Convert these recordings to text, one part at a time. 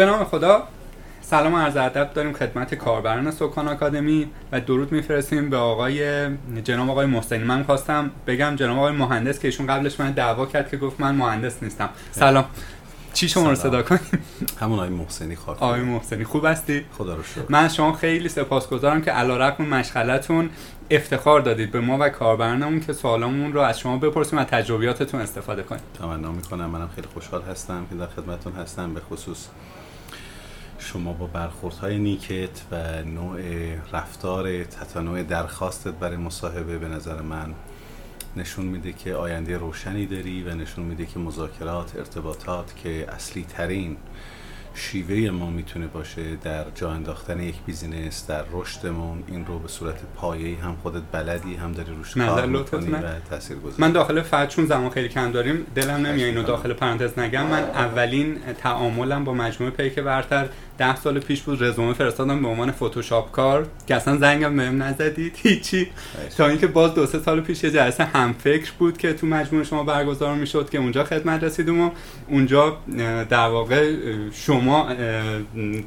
به نام خدا. سلام و عرض ادب داریم خدمت کاربران سکان آکادمی و درود میفرستیم به آقای جناب آقای محسنی. من خواستم بگم جناب آقای مهندس که ایشون قبلش من دعوا کرد که گفت من مهندس نیستم. سلام. چی شما رو صدا کنیم؟ همون آقای محسنی خواهد آقای محسنی خوب هستی؟ خدا رو شکر. من شما خیلی سپاسگزارم که علیرغم مشغلتون افتخار دادید به ما و کاربرانمون که سوالامون رو از شما بپرسیم و تجربیاتتون استفاده کنیم. تمنا می‌کنم. منم خیلی خوشحال هستم که در خدمتتون هستم به خصوص شما با برخوردهای نیکت و نوع رفتار تتنوع درخواستت برای مصاحبه به نظر من نشون میده که آینده روشنی داری و نشون میده که مذاکرات ارتباطات که اصلی ترین شیوه ما می‌تونه باشه در جا انداختن یک بیزینس در رشدمون این رو به صورت پایه‌ای هم خودت بلدی هم داری روش کار می‌کنی و تاثیر من داخل فعل زمان خیلی کم داریم دلم نمیاد اینو داخل پرانتز نگم. من اولین تعاملم با مجموعه پیک برتر ده سال پیش بود رزومه فرستادم به عنوان فتوشاپ کار که اصلا زنگم بهم نزدید هیچی. تا اینکه باز دو سه سال پیش یه جلسه هم فکر بود که تو مجموعه شما برگزار می‌شد که اونجا خدمت رسیدم و اونجا در واقع شما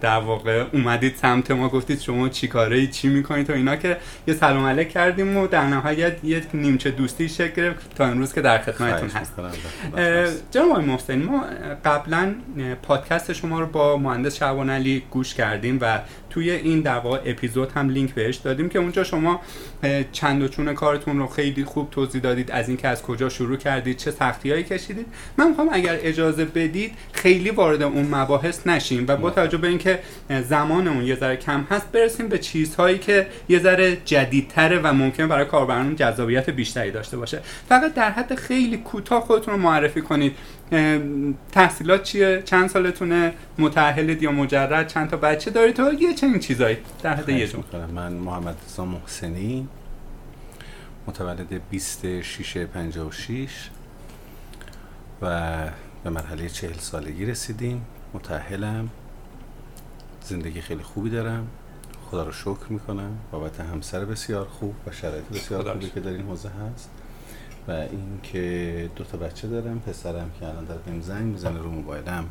در واقع اومدید سمت ما گفتید شما چی کاره چی می‌کنید و اینا که یه سلام علیک کردیم و در نهایت یه نیمچه دوستی شکل گرفت تا امروز که در خدمتتون هست جناب محسن ما قبلا پادکست شما رو با مهندس شعبان گوش کردیم و توی این در اپیزود هم لینک بهش دادیم که اونجا شما چند و چون کارتون رو خیلی خوب توضیح دادید از اینکه از کجا شروع کردید چه سختی هایی کشیدید. من می‌خوام اگر اجازه بدید خیلی وارد اون مباحث نشیم و با توجه به اینکه زمان اون یه ذره کم هست برسیم به چیزهایی که یه ذره جدیدتره و ممکن برای کاربران جذابیت بیشتری داشته باشه. فقط در حد خیلی کوتاه خودتون رو معرفی کنید. تحصیلات چیه؟ چند سالتونه؟ متأهلید یا مجرد؟ چند تا بچه دارید؟ تا یه چنین چیزایی. در حد یه من محمد رضا محسنی متولد 26 56 و به مرحله چهل سالگی رسیدیم. متأهلم. زندگی خیلی خوبی دارم. خدا رو شکر می‌کنم. بابت همسر بسیار خوب و شرایط بسیار خوبی که در این حوزه هست. و اینکه دو تا بچه دارم. پسرم که الان در بهم زنگ می‌زنه رو موبایلم.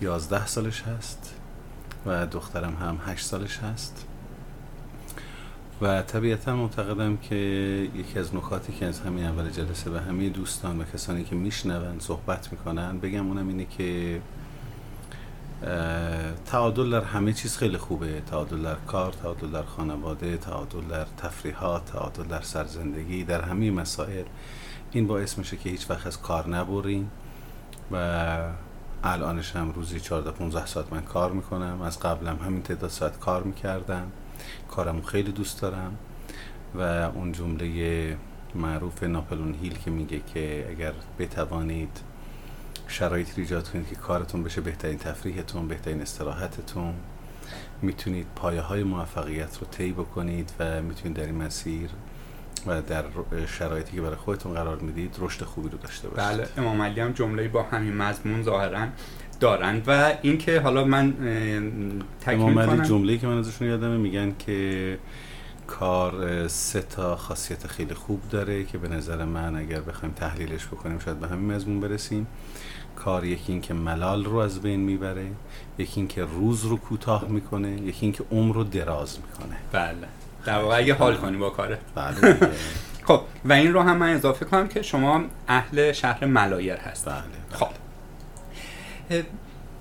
یازده سالش هست. و دخترم هم هشت سالش هست. و طبیعتا معتقدم که یکی از نکاتی که از همین اول جلسه به همه دوستان و کسانی که میشنون صحبت می‌کنن بگم اونم اینه که تعادل در همه چیز خیلی خوبه. تعادل در کار تعادل در خانواده تعادل در تفریحات تعادل در سرزندگی در همه مسائل. این باعث میشه که هیچ وقت از کار نبریم و الانش هم روزی 14 15 ساعت من کار می‌کنم. از قبلم همین تعداد ساعت کار می‌کردم. کارم خیلی دوست دارم. و اون جمله معروف ناپلون هیل که میگه که اگر بتوانید شرایطی ایجاد کنید که کارتون بشه بهترین تفریحتون بهترین استراحتتون. می‌تونید پایه های موفقیت رو طی بکنید و می‌تونید در این مسیر و در شرایطی که برای خودتون قرار می‌دید رشد خوبی رو داشته باشید. بله امام علی هم جمله با همین مضمون ظاهرا دارند و اینکه حالا من تکمیل امام علی جمله‌ای که من ازشون یادمه میگن که کار سه تا خاصیت خیلی خوب داره که به نظر من اگر بخوایم تحلیلش بکنیم شاید به همین مضمون برسیم. کار یکی اینکه ملال رو از بین می‌بره یکی اینکه روز رو کوتاه می‌کنه یکی اینکه عمر رو دراز می‌کنه. بله. در واقع اگه حال کنی با کاره. بله. خب و این رو هم من اضافه کنم که شما اهل شهر ملایر هست بله, بله. خب.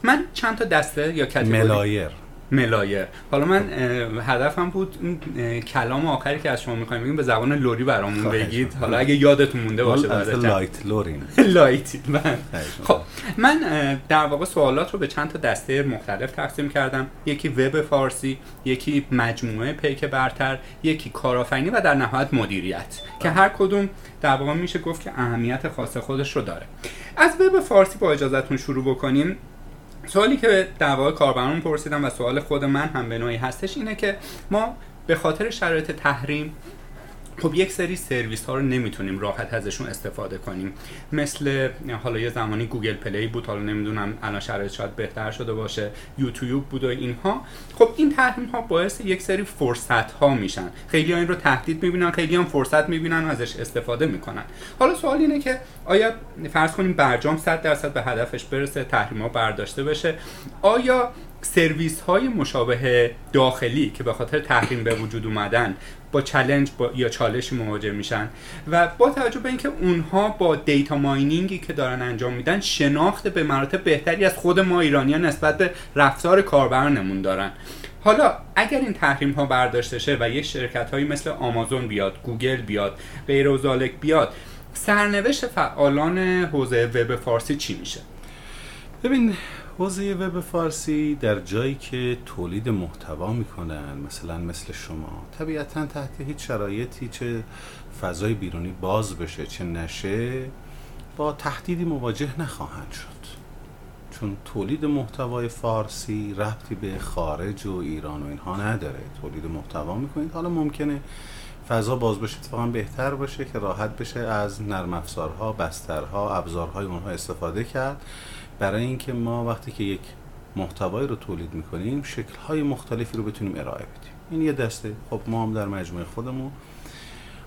من چند تا دسته یا category ملایر. ملایر حالا من هدفم بود این کلام آخری که از شما می‌خوایم بگیم به زبان لری برامون بگید. حالا اگه یادتون مونده باشه light لرین. light. من خب من در واقع سوالات رو به چند تا دسته مختلف تقسیم کردم. یکی وب فارسی یکی مجموعه پیک برتر یکی کارآفرینی و در نهایت مدیریت. که هر کدوم در واقع میشه گفت که اهمیت خاص خودش رو داره. از وب فارسی با اجازهتون شروع بکنیم. سوالی که در واقع کاربران پرسیدم و سوال خود من هم به نوعی هستش اینه که ما به خاطر شرایط تحریم خب یک سری سرویس ها رو نمی‌تونیم راحت ازشون استفاده کنیم. مثل حالا یه زمانی گوگل پلی بود حالا نمی‌دونم الان شرایط شاید بهتر شده باشه یوتیوب بود و اینها. خب این تحریم ها باعث یک سری فرصت ها میشن. خیلی ها این رو تهدید می‌بینن خیلی هم فرصت می‌بینن و ازش استفاده می‌کنن. حالا سوال اینه که آیا فرض کنیم برجام 100 درصد به هدفش برسه تحریم ها برداشته بشه آیا سرویس های مشابه داخلی که به خاطر تحریم به وجود اومدن با challenge با یا چالش مواجه میشن و با توجه به اینکه اونها با data mining ی که دارن انجام میدن شناخت به مراتب بهتری از خود ما ایرانی نسبت به رفتار کاربرانمون دارن. حالا اگر این تحریم ها برداشته شه و یک شرکت هایی مثل آمازون بیاد گوگل بیاد و بیاد سرنوشت فعالان حوزه وب فارسی چی میشه؟ ببین حوزه وب فارسی در جایی که تولید محتوا می‌کنن مثلا مثل شما. طبیعتا تحت هیچ شرایطی چه فضای بیرونی باز بشه چه نشه با تهدیدی مواجه نخواهند شد. چون تولید محتوای فارسی ربطی به خارج و ایران و اینها نداره. تولید محتوا می‌کنید. حالا ممکنه فضا باز بشه اتفاقا بهتر باشه که راحت بشه از نرم افزارها بسترها ابزارهای اونها استفاده کرد. برای اینکه ما وقتی که یک محتوایی رو تولید می‌کنیم شکلهای مختلفی رو بتونیم ارائه بدیم. این یه دسته. خب ما هم در مجموعه خودمون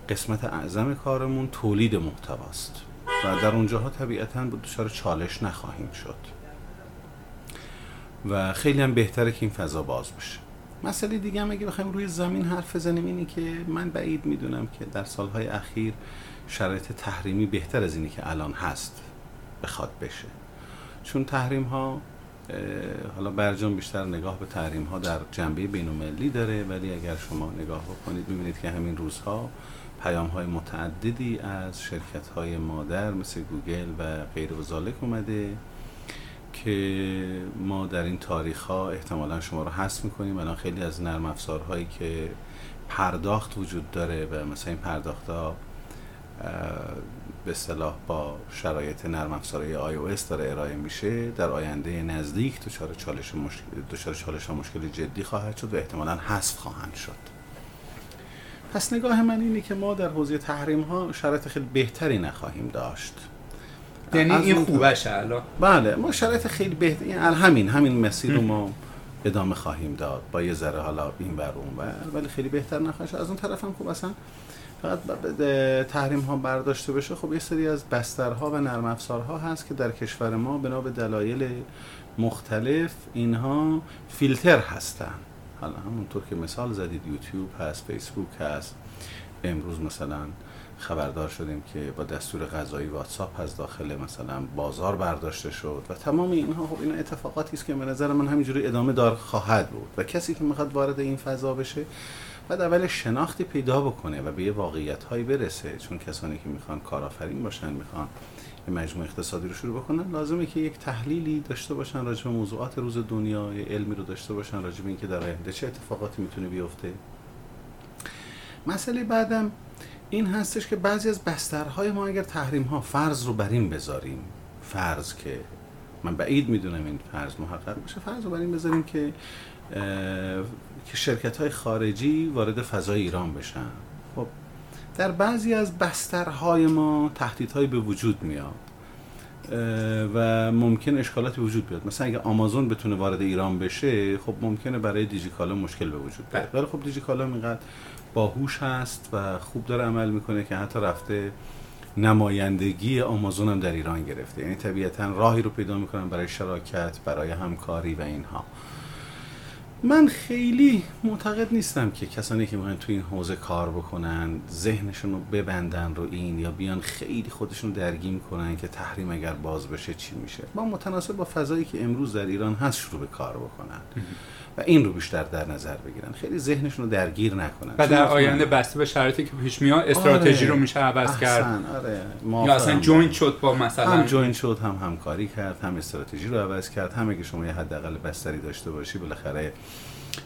قسمت اعظم کارمون تولید محتواست. و در اونجاها طبیعتا دچار چالش نخواهیم شد. و خیلی هم بهتره که این فضا باز بشه. مسئله دیگه هم اگه بخوایم روی زمین حرف بزنیم اینه که من بعید می‌دونم که در سالهای اخیر شرایط تحریمی بهتر از اینی که الان هست بخواد بشه. چون تحریم ها حالا برجام بیشتر نگاه به تحریم ها در جنبه بین داره ولی اگر شما نگاه بکنید می‌بینید که همین روزها پیام های متعددی از شرکت های مادر مثل گوگل و غیر و اومده که ما در این تاریخ ها احتمالا شما رو حس می‌کنیم. الان خیلی از نرم افزارهایی که پرداخت وجود داره و مثلا این پرداخت ها به صلاح با شرایط نرم افزارهای آی او داره ارائه میشه در آینده نزدیک دچار چالش مشکل دچار چالش مشکل جدی خواهد شد و احتمالا حذف خواهند شد. پس نگاه من اینه که ما در حوزه تحریم ها شرایط خیلی بهتری نخواهیم داشت. یعنی این خوبه الان؟ بله ما شرایط خیلی بهتر یعنی همین همین مسیر رو ما ادامه خواهیم داد. با یه ذره حالا این بر اون ولی خیلی بهتر نخواهد از اون طرف هم خوب اصلا فقط تحریم ها برداشته بشه خب یه سری از بسترها و نرم افزارها هست که در کشور ما بنا به دلایل مختلف اینها فیلتر هستن. حالا همونطور که مثال زدید یوتیوب هست فیسبوک هست. امروز مثلا خبردار شدیم که با دستور غذایی واتساپ از داخل مثلا بازار برداشته شد و تمام اینها خب این اتفاقاتی است که به نظر من همینجوری ادامه دار خواهد بود. و کسی که می‌خواد وارد این فضا بشه بعد اول شناختی پیدا بکنه و به یه واقعیت هایی برسه. چون کسانی که می‌خوان کارآفرین باشن می‌خوان یه مجموعه اقتصادی رو شروع بکنن لازمه که یک تحلیلی داشته باشن راجع به موضوعات روز دنیا یه علمی رو داشته باشن راجع به اینکه در آینده چه اتفاقاتی می‌تونه بیفته. مسئله بعدم این هستش که بعضی از بسترهای ما اگر تحریم ها فرض رو بر این بذاریم فرض که من بعید می‌دونم این فرض محقق بشه فرض رو بر این بذاریم که که شرکت های خارجی وارد فضای ایران بشن. خب در بعضی از بسترهای ما تهدیدهایی به وجود میاد و ممکن اشکالاتی وجود بیاد. مثلا اگه آمازون بتونه وارد ایران بشه خب ممکنه برای دیجیکالا مشکل به وجود بیاد. بله. ولی خب دیجیکالا اینقدر باهوش هست و خوب داره عمل می‌کنه که حتی رفته نمایندگی آمازون هم در ایران گرفته. یعنی طبیعتا راهی رو پیدا می‌کنن برای شراکت برای همکاری و اینها. من خیلی معتقد نیستم که کسانی که می‌خوان تو این حوزه کار بکنن ذهنشون رو ببندن رو این یا بیان خیلی خودشون درگیر کنن که تحریم اگر باز بشه چی میشه. با متناسب با فضایی که امروز در ایران هست شروع به کار بکنن. و این رو بیشتر در نظر بگیرن. خیلی ذهنشون رو درگیر نکنن. و در آینده بسته به شرایطی که پیش میاد استراتژی رو میشه عوض کرد. آره. یا اصلا joint شد با مثلا هم joint شد هم همکاری کرد هم استراتژی رو عوض کرد. هم اگه شما یه حداقل بستری داشته باشی بالاخره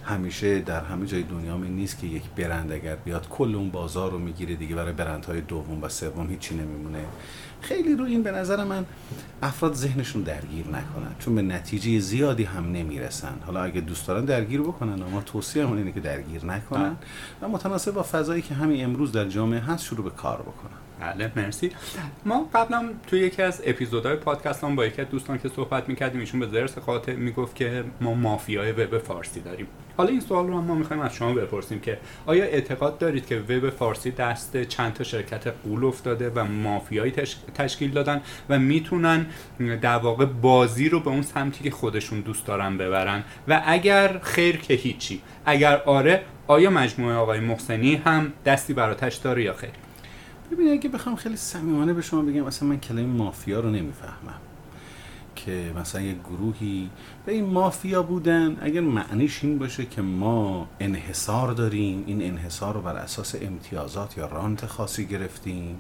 همیشه در همه جای دنیا می نیست که یک برند اگر بیاد کل اون بازار رو می‌گیره دیگه برای برندهای دوم و سوم هیچی نمیمونه. خیلی رو این به نظر من افراد ذهنشون درگیر نکنن چون به نتیجه زیادی هم نمی‌رسن. حالا اگه دوست دارن درگیر بکنن اما توصیه همون اینه که درگیر نکنن. و متناسب با فضایی که همین امروز در جامعه هست شروع به کار بکنن. بله مرسی. ما قبلا توی یکی از اپیزودهای پادکست هم با یکی از دوستان که صحبت می‌کردیم ایشون به زرس خاطر می‌گفت که ما مافیای وب فارسی داریم. حالا این سوال رو هم ما می‌خوایم از شما بپرسیم که آیا اعتقاد دارید که وب فارسی دست چند تا شرکت قول افتاده و مافیایی تشکیل دادن و می‌تونن در واقع بازی رو به اون سمتی که خودشون دوست دارن ببرن؟ و اگر خیر که هیچی اگر آره آیا مجموعه آقای محسنی هم دستی براتش داره یا خیر؟ ببینید اگه بخوام خیلی صمیمانه به شما بگم اصلا من کلمه مافیا رو نمی‌فهمم. که مثلا یه گروهی به این مافیا بودن اگر معنیش این باشه که ما انحصار داریم این انحصار رو بر اساس امتیازات یا رانت خاصی گرفتیم.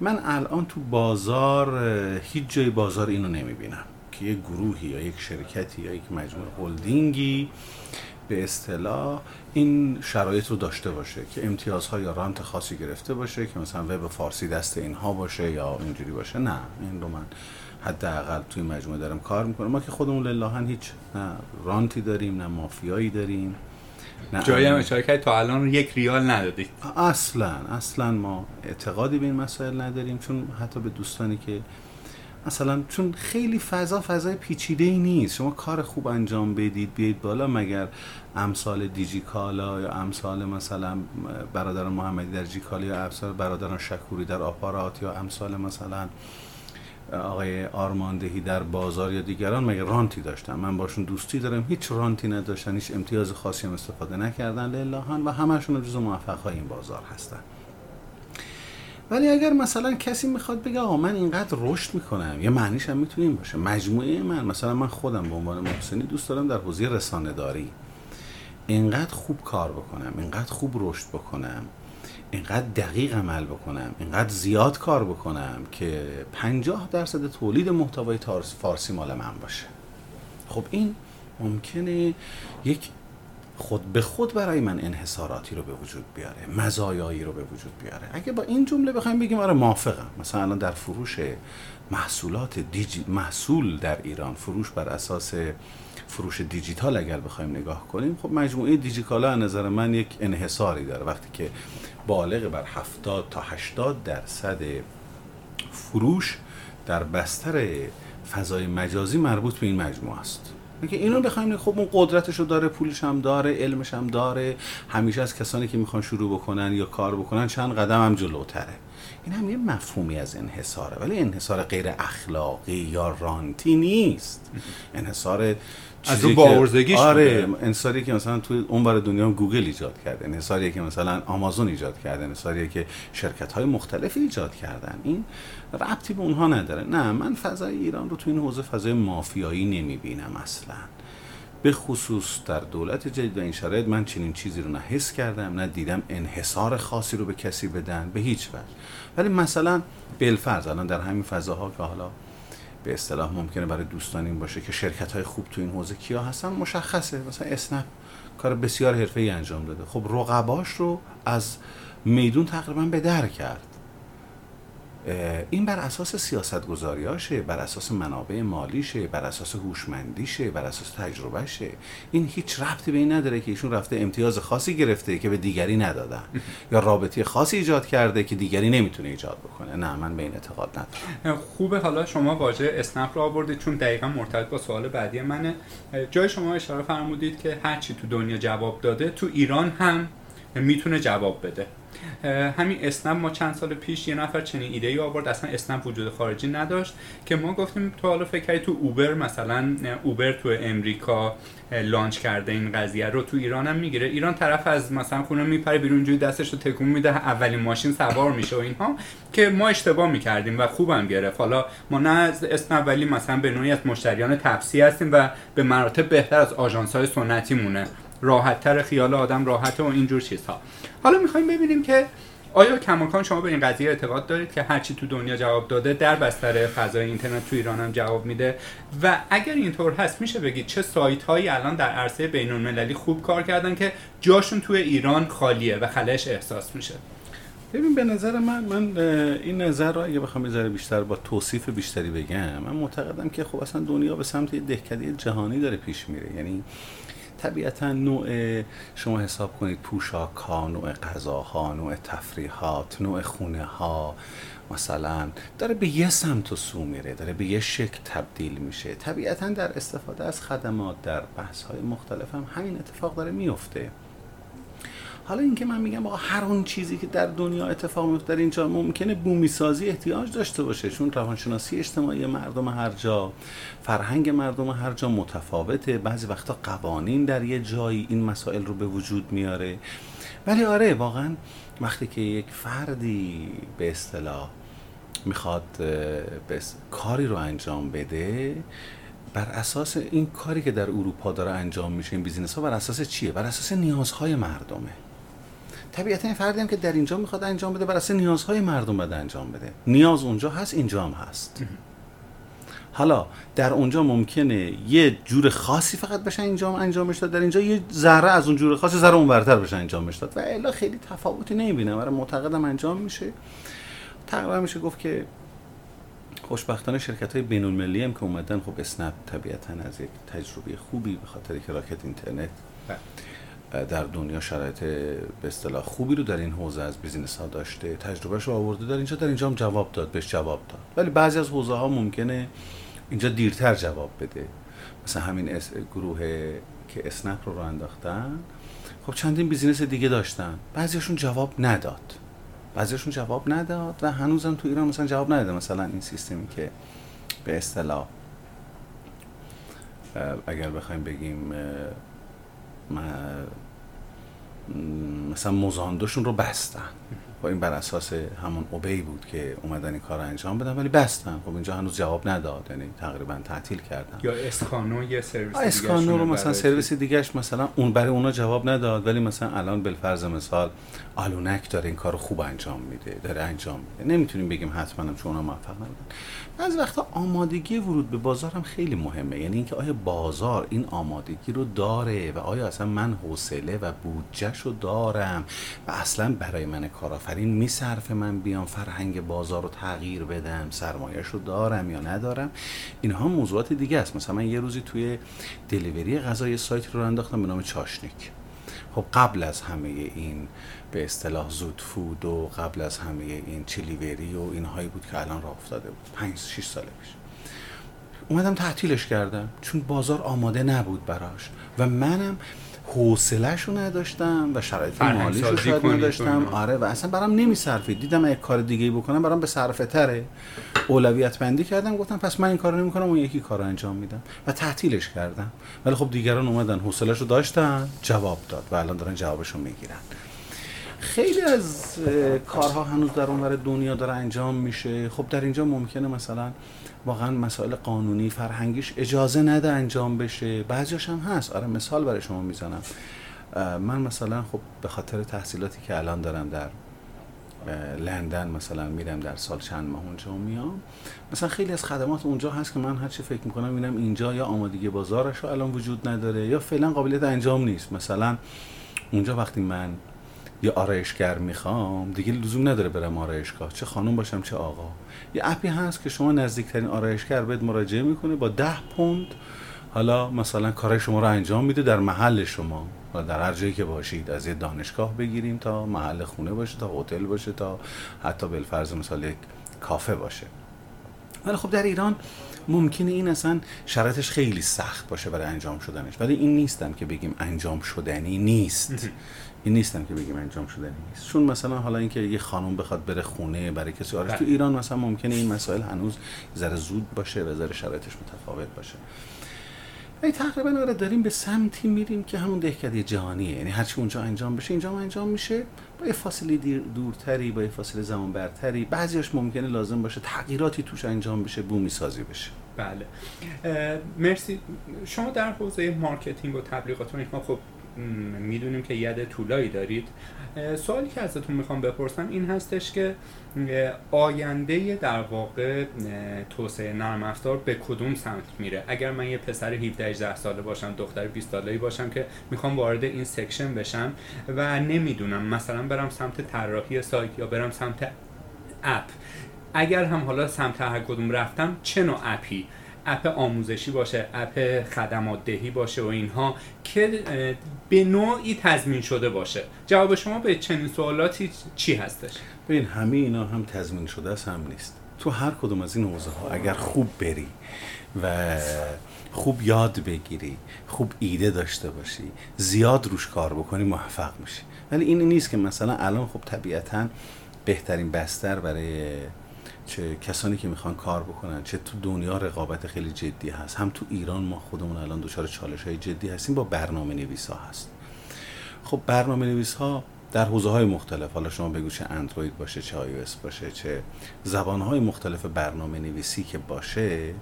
من الان تو بازار هیچ جای بازار اینو نمی‌بینم. که یک گروهی یا یک شرکتی یا یک مجموعه هلدینگی به اصطلاح این شرایط رو داشته باشه که امتیازها یا رانت خاصی گرفته باشه که مثلا وب فارسی دست اینها باشه یا اینجوری باشه. نه این رو من حداقل توی مجموعه دارم کار می‌کنم. ما که خودمون لله هیچ نه رانتی داریم نه مافیایی داریم نه جایی هم اشاره تا الان یک ریال ندادید اصلا اصلا ما اعتقادی به این مسائل نداریم چون حتی به دوستانی که مثلا چون خیلی فضا فضای پیچیده ای نیست. شما کار خوب انجام بدید بیاید بالا. مگر امثال دیجیکالا یا امثال مثلا برادران محمدی در جیکالا یا امثال برادران شکوری در آپارات یا امثال مثلا آقای آرماندهی در بازار یا دیگران. مگه رانتی داشتن. من باشون دوستی دارم. هیچ رانتی نداشتن. هیچ امتیاز خاصی هم استفاده نکردن. للهان و همشون جزو موفق این بازار هستن. ولی اگر مثلا کسی می‌خواد بگه آقا من اینقدر رشد می‌کنم یه معنیش هم می‌تونه این باشه. مجموعه من مثلا من خودم به عنوان محسنی دوست دارم در حوزه رسانه داری اینقدر خوب کار بکنم اینقدر خوب رشد بکنم اینقدر دقیق عمل بکنم اینقدر زیاد کار بکنم که 50 درصد تولید محتوای فارسی مال من باشه. خب این ممکنه یک خود به خود برای من انحصاراتی رو به وجود بیاره مزایایی رو به وجود بیاره. اگه با این جمله بخوایم بگیم آره موافقم. مثلا الان در فروش محصولات دیجی محصول در ایران فروش بر اساس فروش دیجیتال اگر بخوایم نگاه کنیم خب مجموعه دیجیکالا از نظر من یک انحصاری داره. وقتی که بالغ بر 70 تا 80 درصد فروش در بستر فضای مجازی مربوط به این مجموعه است. که اینو بخوایم خب اون قدرتش رو داره پولش هم داره علمش هم داره. همیشه از کسانی که می‌خوان شروع بکنن یا کار بکنن چند قدم هم جلوتره. این هم یه مفهومی از انحصاره ولی انحصار غیر اخلاقی یا رانتی نیست. انحصار از اون باورزگیش آره انصاری که مثلا تو اون دنیا گوگل ایجاد کرده. انصاری که مثلا آمازون ایجاد کرده. انصاری که شرکت های مختلفی ایجاد کردن. این ربطی به اونها نداره. نه من فضای ایران رو تو این حوزه فضای مافیایی نمی‌بینم اصلا. به خصوص در دولت جدید و این شرایط من چنین چیزی رو نه حس کردم نه دیدم انحصار خاصی رو به کسی بدن به هیچ وجه. ولی مثلا بالفرض الان در همین فضاها که حالا به اصطلاح ممکنه برای دوستان این باشه که شرکت های خوب تو این حوزه کیا هستن مشخصه. مثلا اسنپ کار بسیار حرفه‌ای انجام داده. خب رقباش رو از میدون تقریبا به در کرد. این بر اساس سیاست گذاریاشه بر اساس منابع مالیشه بر اساس هوشمندیشه بر اساس تجربهشه. این هیچ ربطی به این نداره که ایشون رفته امتیاز خاصی گرفته که به دیگری ندادن. یا رابطه خاصی ایجاد کرده که دیگری نمی‌تونه ایجاد بکنه. نه من به این اعتقاد ندارم. خوبه. حالا شما واژه اسنپ رو آوردید چون دقیقا مرتبط با سوال بعدی منه. جای شما اشاره فرمودید که هرچی تو دنیا جواب داده تو ایران هم می‌تونه جواب بده. همین اسنپ ما چند سال پیش یه نفر چنین ایده ای آورد اصلا اسنپ وجود خارجی نداشت که ما گفتیم تو حالا فکر تو اوبر مثلا اوبر تو امریکا لانچ کرده این قضیه رو تو ایران هم می‌گیره. ایران طرف از مثلا خونه میپره بیرون جوی دستش رو تکون میده اولین ماشین سوار میشه و اینها که ما اشتباه می‌کردیم و خوبم گرفت. حالا ما نه از اسم اولی مثلا به نوعی از مشتریان تپسی هستیم و به مراتب بهتر از آژانس های سنتی مونه راحتتر خیال آدم راحت و اینجور چیزها. حالا می‌خوایم ببینیم که آیا کماکان شما به این قضیه اعتقاد دارید که هرچی تو دنیا جواب داده در بستر فضای اینترنت تو ایران هم جواب میده؟ و اگر اینطور هست میشه بگید چه سایت هایی الان در عرصه بین المللی خوب کار کردن که جاشون تو ایران خالیه و خلش احساس میشه؟ ببین به نظر من من این نظر رو اگه بخوام یه بیشتر با توصیف بیشتری بگم من معتقدم که خب اصلا دنیا به سمت دهکده جهانی داره پیش میره. یعنی طبیعتا نوع شما حساب کنید پوشاک ها نوع غذاها نوع تفریحات نوع خونه ها. مثلا داره به یه سمت و سو میره داره به یه شکل تبدیل میشه. طبیعتا در استفاده از خدمات در بحث های مختلف هم همین اتفاق داره میفته. حالا اینکه من میگم آقا هر اون چیزی که در دنیا اتفاق میفته در اینجا ممکنه بومی سازی احتیاج داشته باشه. چون روانشناسی اجتماعی مردم هر جا فرهنگ مردم هر جا متفاوته. بعضی وقتا قوانین در یه جایی این مسائل رو به وجود میاره. ولی آره واقعا وقتی که یک فردی به اصطلاح می‌خواد کاری رو انجام بده بر اساس این کاری که در اروپا داره انجام میشه این بیزینس ها بر اساس چیه؟ بر اساس نیازهای مردمه. طبیعتا این فردی هم که در اینجا می‌خواد انجام بده بر اساس نیازهای مردم بده انجام بده. نیاز اونجا هست اینجا هم هست. حالا در اونجا ممکنه یه جور خاصی فقط بشه انجام انجامش داد. در اینجا یه ذره از اون جور خاصی ذره اون برتر بشه انجامش داد. و الا خیلی تفاوتی نمی‌بینم برای معتقدم انجام میشه. تقریبا میشه گفت که خوشبختانه شرکت های بین المللی هم که اومدن خب اسنپ طبیعتا از یک تجربه خوبی به خاطر که Rocket Internet بله. در دنیا شرایط به اصطلاح خوبی رو در این حوزه از business ها داشته تجربهش رو آورده در اینجا در اینجا هم جواب داد بهش جواب داد. ولی بعضی از حوزه ها ممکنه اینجا دیرتر جواب بده. مثلا همین گروه که اسنپ رو راه انداختن خب چندین business دیگه داشتن. بعضیشون جواب نداد. بعضیشون جواب نداد و هنوزم تو ایران مثلا جواب نداده. مثلا این سیستمی که به اصطلاح اگر بخوایم بگیم مثلا مزاندوشون رو بستن. خب این بر اساس همون اوبی بود که اومدن این کار رو انجام بدن ولی بستن. خب اینجا هنوز جواب نداد یعنی تقریبا تعطیل کردن. یا اسکانو یه سرویس اسکانو رو مثلا سرویس دیگهش مثلا اون برای اونا جواب نداد ولی مثلا الان بالفرض مثال آلونک داره این کار خوب انجام میده داره انجام میده. نمی‌تونیم بگیم حتما هم چون اونا موفق نبودن. از وقتا آمادگی ورود به بازار هم خیلی مهمه. یعنی اینکه آیا بازار این آمادگی رو داره و آیا اصلا من حوصله و بودجهش رو دارم و اصلا برای من کارآفرین میصرفه من بیام فرهنگ بازار رو تغییر بدم سرمایهش رو دارم یا ندارم؟ اینها موضوعات دیگه است. مثلا من یه روزی توی دلیوری غذای سایت رو انداختم به نام چاشنیک. خب قبل از همه این به اصطلاح زود فود و قبل از همه این چلیوری و اینهایی بود که الان راه افتاده بود. 5 6 ساله پیش اومدم تعطیلش کردم چون بازار آماده نبود براش. و منم حوصلهش رو نداشتم و شرایط مالیش رو شاید نداشتم. آره و اصلا برام نمیصرفید. دیدم اگه کار دیگه بکنم برام به صرفه تره. اولویت بندی کردم گفتم پس من این کارو نمی‌کنم اون یکی کار انجام میدم. و تعطیلش کردم. ولی خب دیگران اومدن حوصلهش رو داشتن جواب داد و الان دارن جوابشو می‌گیرن. خیلی از کارها هنوز در اونور دنیا داره انجام میشه. خب در اینجا ممکنه مثلا واقعا مسائل قانونی فرهنگیش اجازه نده انجام بشه. بعضیش هم هست. آره مثال برای شما می‌زنم. من مثلا خب به خاطر تحصیلاتی که الان دارم در لندن مثلا میرم در سال چند ماه اونجا میام. مثلا خیلی از خدمات اونجا هست که من هرچی فکر می‌کنم میرم اینجا یا آمادگی بازارش رو الان وجود نداره یا فعلا قابلیت انجام نیست. مثلا اونجا وقتی من یه آرایشگر می‌خوام دیگه لزوم نداره برم آرایشگاه. چه خانم باشم چه آقا. یه اپی هست که شما نزدیکترین آرایشگر بهت مراجعه می‌کنه با ده پوند. حالا مثلا کارهای شما رو انجام میده در محل شما و در هر جایی که باشید. از یه دانشگاه بگیریم تا محل خونه باشه تا هتل باشه تا حتی بالفرض مثال یک کافه باشه. ولی خب در ایران ممکنه این اصلا شرایطش خیلی سخت باشه برای انجام شدنش. ولی این نیستم که بگیم انجام شدنی نیست. این نیستم که بگیم انجام شده نیست. چون مثلا حالا اینکه یه خانم بخواد بره خونه برای کسی آرش تو بله. ایران مثلا ممکنه این مسائل هنوز ذره زود باشه و ذره شرایطش متفاوت باشه. ای تقریبا آره داریم به سمتی میریم که همون دهکده جهانیه. یعنی هرچی اونجا انجام بشه اینجا انجام میشه. با یه فاصله دورتری با یه فاصله زمان برتری بعضیش ممکنه لازم باشه تغییراتی توش انجام بشه بومی سازی بشه. بله. مرسی. شما در حوزه marketing و تبلیغات خب می‌دونیم که ید طولایی دارید. سوالی که ازتون می‌خوام بپرسم این هستش که آینده در واقع توسعه نرم افزار به کدوم سمت میره؟ اگر من یه پسر 17 18 ساله باشم دختر 20 ساله باشم که می‌خوام وارد این section بشم و نمی‌دونم مثلا برم سمت طراحی سایت یا برم سمت اپ. اگر هم حالا سمت هر کدوم رفتم چه نوع اپی؟ اپ آموزشی باشه اپ خدمات دهی باشه و اینها که به نوعی تضمین شده باشه. جواب شما به چنین سوالاتی چی هستش؟ ببین همه اینا هم تضمین شده است هم نیست. تو هر کدوم از این حوزه ها اگر خوب بری و خوب یاد بگیری خوب ایده داشته باشی زیاد روش کار بکنی موفق میشی. ولی این نیست که مثلا الان خب طبیعتا بهترین بستر برای چه کسانی که می‌خوان کار بکنن چه تو دنیا رقابت خیلی جدی هست. هم تو ایران ما خودمون الان دچار چالش های جدی هستیم با برنامه نویس ها هست. خب برنامه نویس ها در حوزه های مختلف حالا شما بگو چه اندروید باشه چه آی باشه چه زبان های مختلف برنامه نویسی که باشه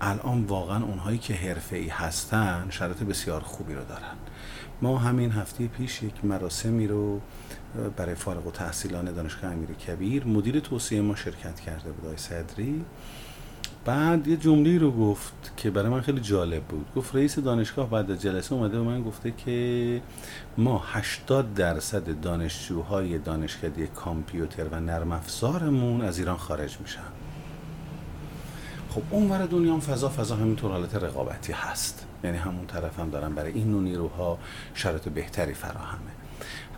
الان واقعا اونهایی که حرفه ای هستن شرایط بسیار خوبی رو دارن. ما همین هفته پیش یک مراسمی رو برای فارغ و تحصیلان دانشگاه امیر کبیر. مدیر توصیه ما شرکت کرده بود آقای صدری. بعد یه جمله رو گفت که برای من خیلی جالب بود. گفت رئیس دانشگاه بعد از جلسه اومده به من گفته که ما 80 درصد دانشجوهای دانشکده کامپیوتر و نرم افزارمون از ایران خارج میشن. خب اون ور دنیا هم فضا فضا همینطور حالت رقابتی هست. یعنی همون طرف هم دارن برای این نوع نیروها شرط بهتری فراهمه.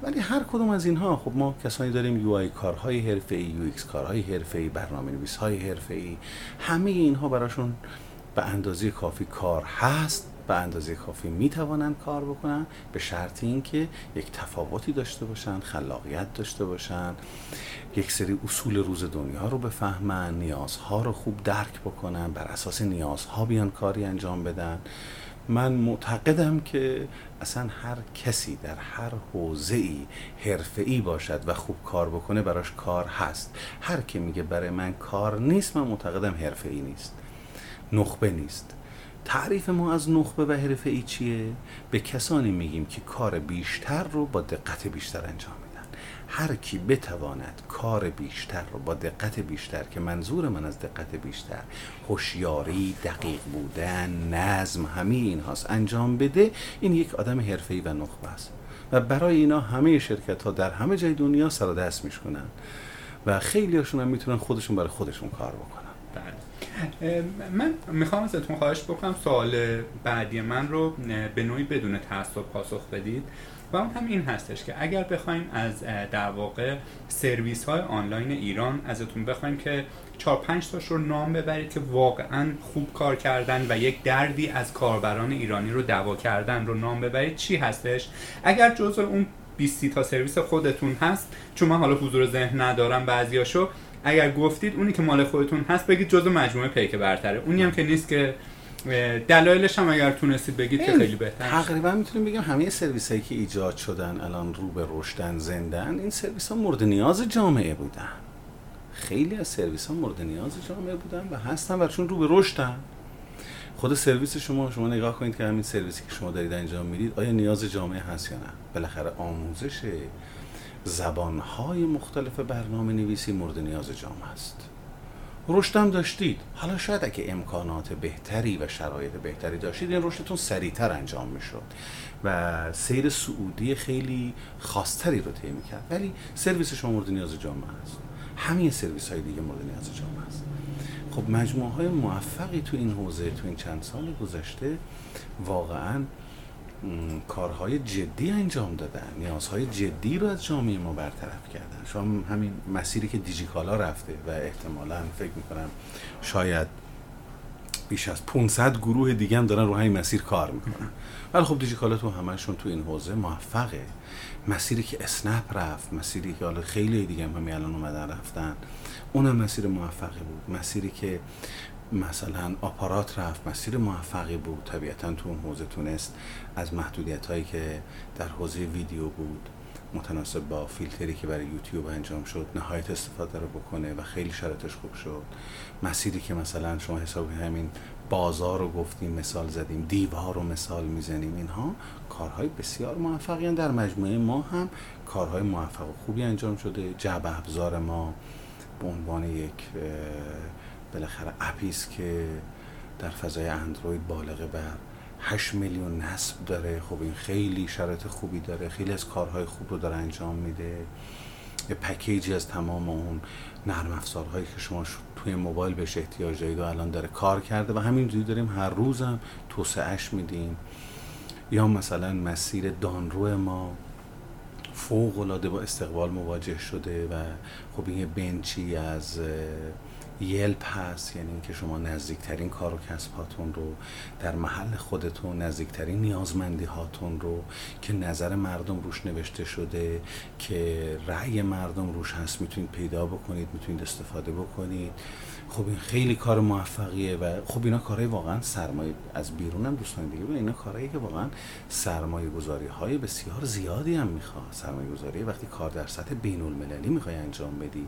ولی هر کدوم از اینها خب ما کسانی داریم UI کارهای حرفه‌ای UX کارهای حرفه‌ای برنامه نویس های حرفه‌ای همه اینها براشون به اندازه کافی کار هست به اندازه کافی می‌توانند کار بکنن به شرط اینکه یک تفاوتی داشته باشن خلاقیت داشته باشن یک سری اصول روز دنیا رو بفهمن نیازها رو خوب درک بکنن بر اساس نیازها بیان کاری انجام بدن. من معتقدم که اصلا هر کسی در هر حوزه ای حرفه ای باشد و خوب کار بکنه براش کار هست. هر که میگه برای من کار نیست من معتقدم حرفه ای نیست. نخبه نیست. تعریف ما از نخبه و حرفه ای چیه؟ به کسانی میگیم که کار بیشتر رو با دقت بیشتر انجام هر کی بتواند کار بیشتر رو با دقت بیشتر که منظور من از دقت بیشتر هوشیاری دقیق بودن نظم همه این هاست انجام بده این یک آدم حرفه‌ای و نخبه است. و برای اینا همه شرکت ها در همه جای دنیا سر دست میشکنن. و خیلی هاشون هم می‌تونن خودشون برای خودشون کار بکنن. بله. من می‌خوام ازتون خواهش بکنم سوال بعدی من رو به نوعی بدون تعصب پاسخ بدید. و اون هم این هستش که اگر بخوایم از در واقع سرویس های آنلاین ایران ازتون بخوایم که چهار پنج تاش رو نام ببرید که واقعا خوب کار کردن و یک دردی از کاربران ایرانی رو دوا کردن رو نام ببرید چی هستش؟ اگر جزء اون 20 تا سرویس خودتون هست چون من حالا حضور ذهن ندارم بعضیاشو اگر گفتید اونی که مال خودتون هست بگید جزء مجموعه پیک برتره. اونی هم که نیست که دلایلش هم اگر تونستید بگید که خیلی. بهتر تقریبا می‌تونیم بگیم همه سرویس هایی که ایجاد شدن الان رو به رشدن زندن این سرویس ها مورد نیاز جامعه بودن. خیلی از سرویس ها مورد نیاز جامعه بودن و هستن و چون رو به رشدن. خود سرویس شما شما نگاه کنید که همین سرویسی که شما دارید انجام می‌دید آیا نیاز جامعه هست یا نه؟ بالاخره آموزش زبانهای مختلف برنامه نویسی مورد نیاز جامعه است. رشدم داشتید. حالا شاید اگه امکانات بهتری و شرایط بهتری داشتید این رشدتون سریعتر انجام می‌شد و سیر سعودی خیلی خاصتری رو طی کرد ولی سرویس شما مورد نیاز جامعه است. همین سرویس های دیگه مورد نیاز جامعه است. خب مجموعه های موفقی تو این حوزه تو این چند سال گذشته واقعا کارهای جدی انجام دادن نیازهای جدی رو از جامعه ما برطرف کردن. شما همین مسیری که دیجیکالا رفته و احتمالا فکر می‌کنم شاید بیش از 500 گروه دیگه هم دارن رو همین مسیر کار می‌کنن. ولی خب دیجیکالا تو همشون تو این حوزه موفقه. مسیری که اسنپ رفت مسیری که حالا خیلی دیگه هم همین الان اومدن رفتن اونم مسیر موفقی بود. مسیری که مثلا آپارات رفت مسیر موفقی بود. طبیعتا تو اون حوزه تونست از محدودیت هایی که در حوزه ویدیو بود متناسب با فیلتری که برای یوتیوب انجام شد نهایت استفاده رو بکنه و خیلی شرطش خوب شد. مسیری که مثلا شما حساب همین بازار رو گفتیم مثال زدیم دیوار رو مثال می‌زنیم اینها کارهای بسیار موفقی در مجموعه ما هم کارهای موفق و خوبی انجام شده. جعب ابزار ما به عنوان یک بالاخره اپیست که در فضای اندروید بالغ بر 8 میلیون نصب داره. خب این خیلی شرط خوبی داره. خیلی از کارهای خوب رو داره انجام میده. یه پکیجی از تمام اون نرم افزارهایی که شما توی موبایل بهش احتیاج دارید و الان داره کار کرده و همینجوری داریم هر روزم توسعهش میدیم. یا مثلا مسیر دانرو ما فوق العاده با استقبال مواجه شده و خب این بنچی از یلپ هست یعنی اینکه شما نزدیکترین کار و کسب هاتون رو در محل خودتون نزدیکترین نیازمندی هاتون رو که نظر مردم روش نوشته شده که رأی مردم روش هست می‌تونید پیدا بکنید می‌تونید استفاده بکنید. خب این خیلی کار موفقیه و خب اینا کارهای واقعا سرمایه از بیرون هم دوستان دیگه اینا کارهایی که واقعا سرمایه گذاری های بسیار زیادی هم می‌خواد سرمایه گذاری وقتی کار در سطح بین المللی می‌خوای انجام بدی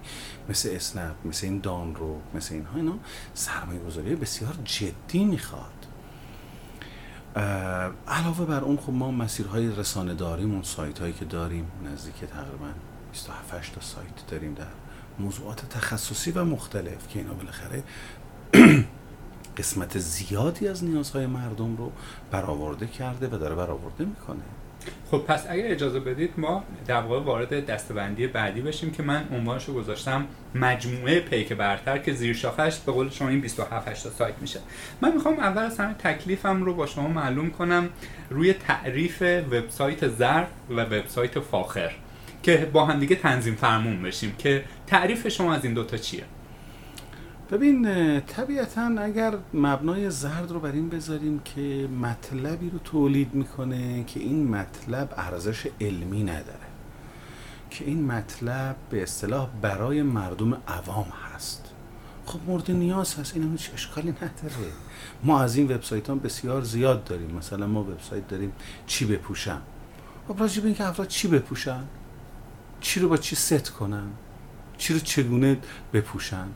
مثل اسنپ مثل این دان رو مثل اینها اینا سرمایه گذاری بسیار جدی می‌خواد. علاوه بر اون خب ما مسیرهای رسانه داریم اون سایت هایی که داریم نزدیک تقریبا 27 تا سایت داریم در موضوعات تخصصی و مختلف که اینا بالاخره قسمت زیادی از نیازهای مردم رو برآورده کرده و داره برآورده می‌کنه. خب پس اگر اجازه بدید ما در واقع وارد دستبندی بعدی بشیم که من عنوانش رو گذاشتم مجموعه پیک برتر که زیر شاخش به قول شما این 27 تا سایت میشه. من می‌خوام اول از همه تکلیفم رو با شما معلوم کنم روی تعریف وبسایت زرد و وبسایت فاخر. که با هم دیگه تنظیم فرمون بشیم که تعریف شما از این دوتا چیه؟ ببین طبیعتا اگر مبنای زرد رو بر این بذاریم که مطلبی رو تولید می‌کنه که این مطلب ارزش علمی نداره که این مطلب به اصطلاح برای مردم عوام هست. خب مورد نیاز هست این هیچ اشکالی نداره. ما از این وبسایت ها بسیار زیاد داریم. مثلا ما وبسایت داریم چی بپوشم خب راجع به اینکه افراد چی بپوشن؟ چی رو با چی ست کنن؟ چی رو چگونه بپوشن؟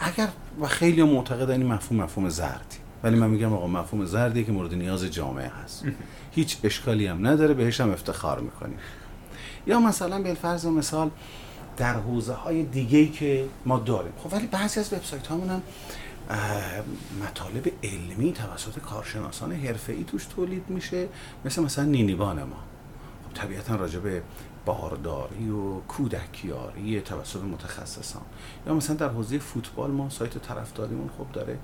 اگر و خیلی معتقد این مفهوم مفهوم زردی. ولی من میگم آقا مفهوم زردی که مورد نیاز جامعه هست. هیچ اشکالی هم نداره بهش هم افتخار می‌کنیم. یا مثلا به فرض مثال در حوزه های دیگه که ما داریم. خب ولی بعضی از وبسایت هامون هم مطالب علمی توسط کارشناسان حرفه‌ای توش تولید میشه. مثل مثلا نینیبان ما. خب طبیعتا راجع به بارداری و کودکیاری توسط متخصصان. یا مثلا در حوزه فوتبال ما سایت طرفداریمون خب داره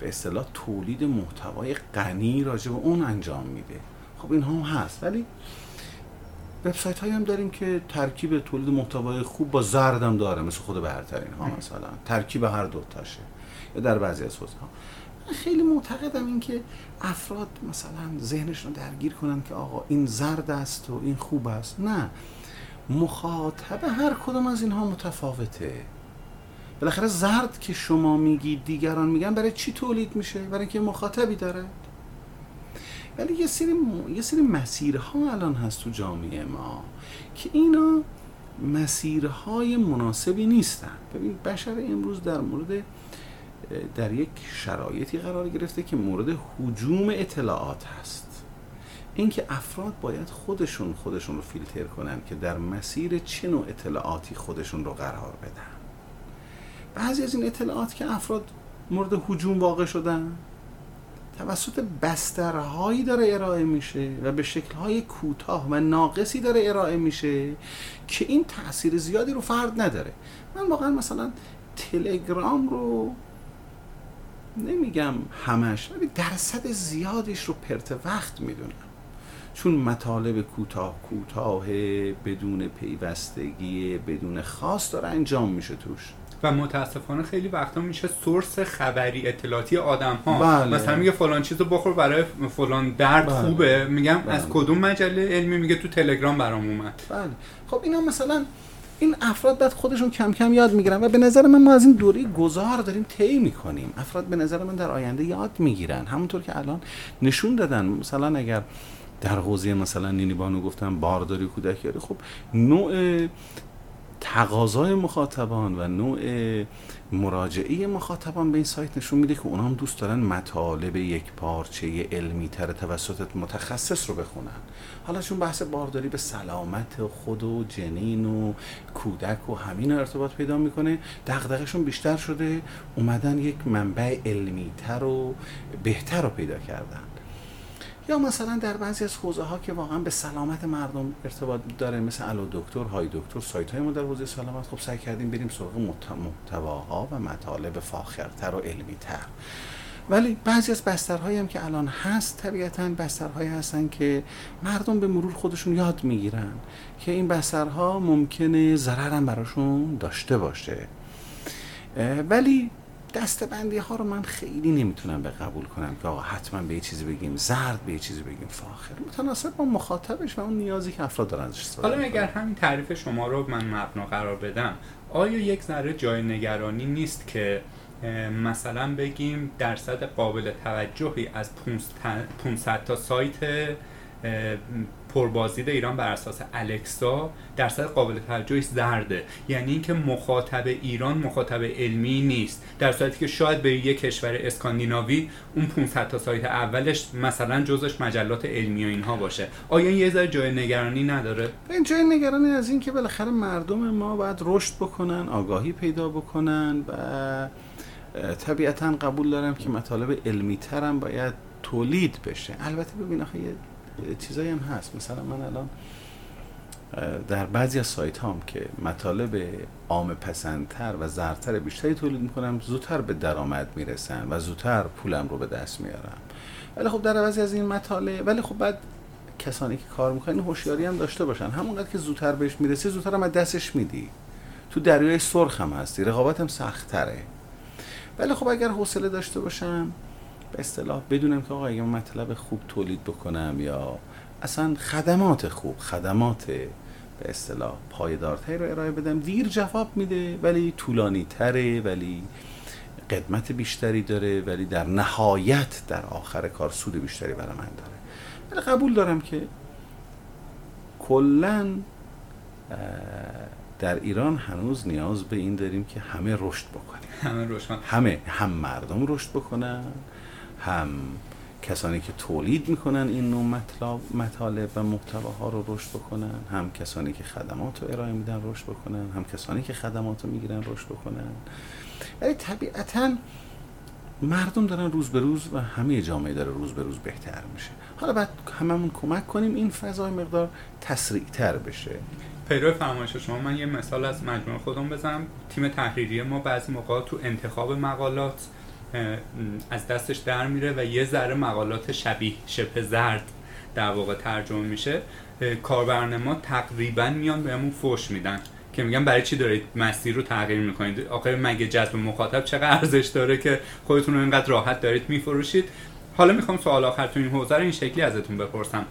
به اصطلاح تولید محتوای غنی راجع به اون انجام میده. خب این هم هست. ولی وبسایت هایی هم داریم که ترکیب تولید محتوای خوب با زرد هم داره مثل خود برترین ها مثلا. ترکیب هر دو تاشه. یا در بعضی از حوزه ها. خیلی معتقدم این که افراد مثلا ذهنشون درگیر کنن که آقا این زرد است و این خوب است. نه. مخاطب هر کدوم از اینها متفاوته. بالاخره زرد که شما میگید دیگران میگن برای چی تولید میشه؟ برای اینکه مخاطبی داره. ولی یه سری یه سری مسیرها الان هست تو جامعه ما که اینا مسیرهای مناسبی نیستن. ببین بشر امروز در مورد در یک شرایطی قرار گرفته که مورد حجوم اطلاعات هست. اینکه افراد باید خودشون خودشون رو فیلتر کنن که در مسیر چه نوع اطلاعاتی خودشون رو قرار بدن. بعضی از این اطلاعات که افراد مورد حجوم واقع شدن توسط بسترهایی داره ارائه میشه و به شکلهای کوتاه و ناقصی داره ارائه میشه که این تاثیر زیادی رو فرد نداره. من واقعا مثلا تلگرام رو نمیگم همش ولی درصد زیادش رو پرت وقت می‌دونم. چون مطالب کوتاه کوتاه بدون پیوستگی بدون خاص داره انجام میشه توش. و متاسفانه خیلی وقتا میشه سورس خبری اطلاعاتی آدم ها بله. مثلا میگه فلان چیزو بخور برای فلان درد بله. خوبه. میگم بله. از کدوم مجله علمی میگه تو تلگرام برام اومد. بله. خب اینا مثلا این افراد بعد خودشون کم کم یاد می‌گیرن و به نظر من ما از این دوره گذار داریم طی می‌کنیم. افراد به نظر من در آینده یاد می‌گیرن. همونطور که الان نشون دادن. مثلا اگر در حوزه مثلا نینی بانو گفتم بارداری کودکیاری خب نوع تقاضای مخاطبان و نوع مراجعه مخاطبان به این سایت نشون میده که اونا هم دوست دارن مطالب یک پارچه علمی تر توسط متخصص رو بخونن. حالا چون بحث بارداری به سلامت خود و جنین و کودک و همین ارتباط پیدا می‌کنه دغدغهشون بیشتر شده اومدن یک منبع علمی تر و بهتر رو پیدا کردن. یا مثلا در بعضی از حوزه ها که واقعا به سلامت مردم ارتباط داره مثل الو دکتر های دکتر سایت های ما در حوزه سلامت خب سعی کردیم بریم سراغ محتواها و مطالب فاخرتر و علمی تر ولی بعضی از بسترهایی هم که الان هست طبیعتا بسترهایی هستن که مردم به مرور خودشون یاد می‌گیرن که این بسترها ممکنه ضرر هم براشون داشته باشه. ولی دستبندی ها رو من خیلی نمی‌تونم به قبول کنم که آقا حتما به یه چیزی بگیم زرد به یه چیزی بگیم فاخر. متناسب با مخاطبش و اون نیازی که افراد دارن حالا اگر همین تعریف شما رو من مبنا قرار بدم آیا یک ذره جای نگرانی نیست که مثلا بگیم درصد قابل توجهی از 500 تا سایت پربازدید ایران بر اساس الکسا درصد قابل توجهی زرده. یعنی اینکه مخاطب ایران مخاطب علمی نیست. در صورتی که شاید به یک کشور اسکاندیناوی اون 500 تا سایت اولش مثلا جزش مجلات علمی و اینها باشه. آیا این یه ذره جای نگرانی نداره؟ این جای نگرانی از اینکه بالاخره مردم ما باید رشد بکنن آگاهی پیدا بکنن و طبیعتا قبول دارم که مطالب علمی ترم باید تولید بشه. البته ببین آخه چیزایی هم هست. مثلا من الان در بعضی از سایت هم که مطالب عام پسندتر و زرتر بیشتری تولید می‌کنم زودتر به درآمد می‌رسن و زودتر پولم رو به دست میارم. ولی خب در بعضی از این مطالب ولی خب بعد کسانی که کار می‌کنن هوشیاری هم داشته باشن. همونقدر که زودتر بهش می‌رسی زودتر هم دستش میدی. تو دریای سرخ هم هستی رقابت هم سخت تره ولی خب اگر حوصله داشته باشم به اصطلاح بدونم که آقا اگه مطلب خوب تولید بکنم یا اصلا خدمات خوب خدمات به اصطلاح پایدارتری رو ارائه بدم دیر جواب میده ولی طولانی تره ولی قدمت بیشتری داره ولی در نهایت در آخر کار سود بیشتری برای من داره. ولی قبول دارم که کلا در ایران هنوز نیاز به این داریم که همه رشد بکنیم. همه رشد. همه هم مردم رشد بکنن هم کسانی که تولید می‌کنن این نوع مطلب مطالب و محتواها رو رشد بکنن هم کسانی که خدمات رو ارائه میدن رشد بکنن هم کسانی که خدمات رو می‌گیرن رشد بکنن. ولی طبیعتا مردم دارن روز به روز و همه جامعه داره روز به روز بهتر میشه. حالا بعد هممون کمک کنیم این فضای مقدار تسریع تر بشه. پیرو فرمایش شما من یه مثال از مجموعه خودم بزنم. تیم تحریری ما بعضی موقع تو انتخاب مقالات از دستش در میره و یه ذره مقالات شبیه شبه زرد در واقع ترجمه میشه. کاربران ما تقریبا میان بهمون فوش میدن که میگن برای چی دارید مسیر رو تغییر می‌کنید؟ آخه مگه جذب مخاطب چقدر ارزش داره که خودتون رو اینقدر راحت دارید میفروشید؟ حالا می‌خوام سوال آخر تو این حوزه رو این شکلی ازتون بپرسم.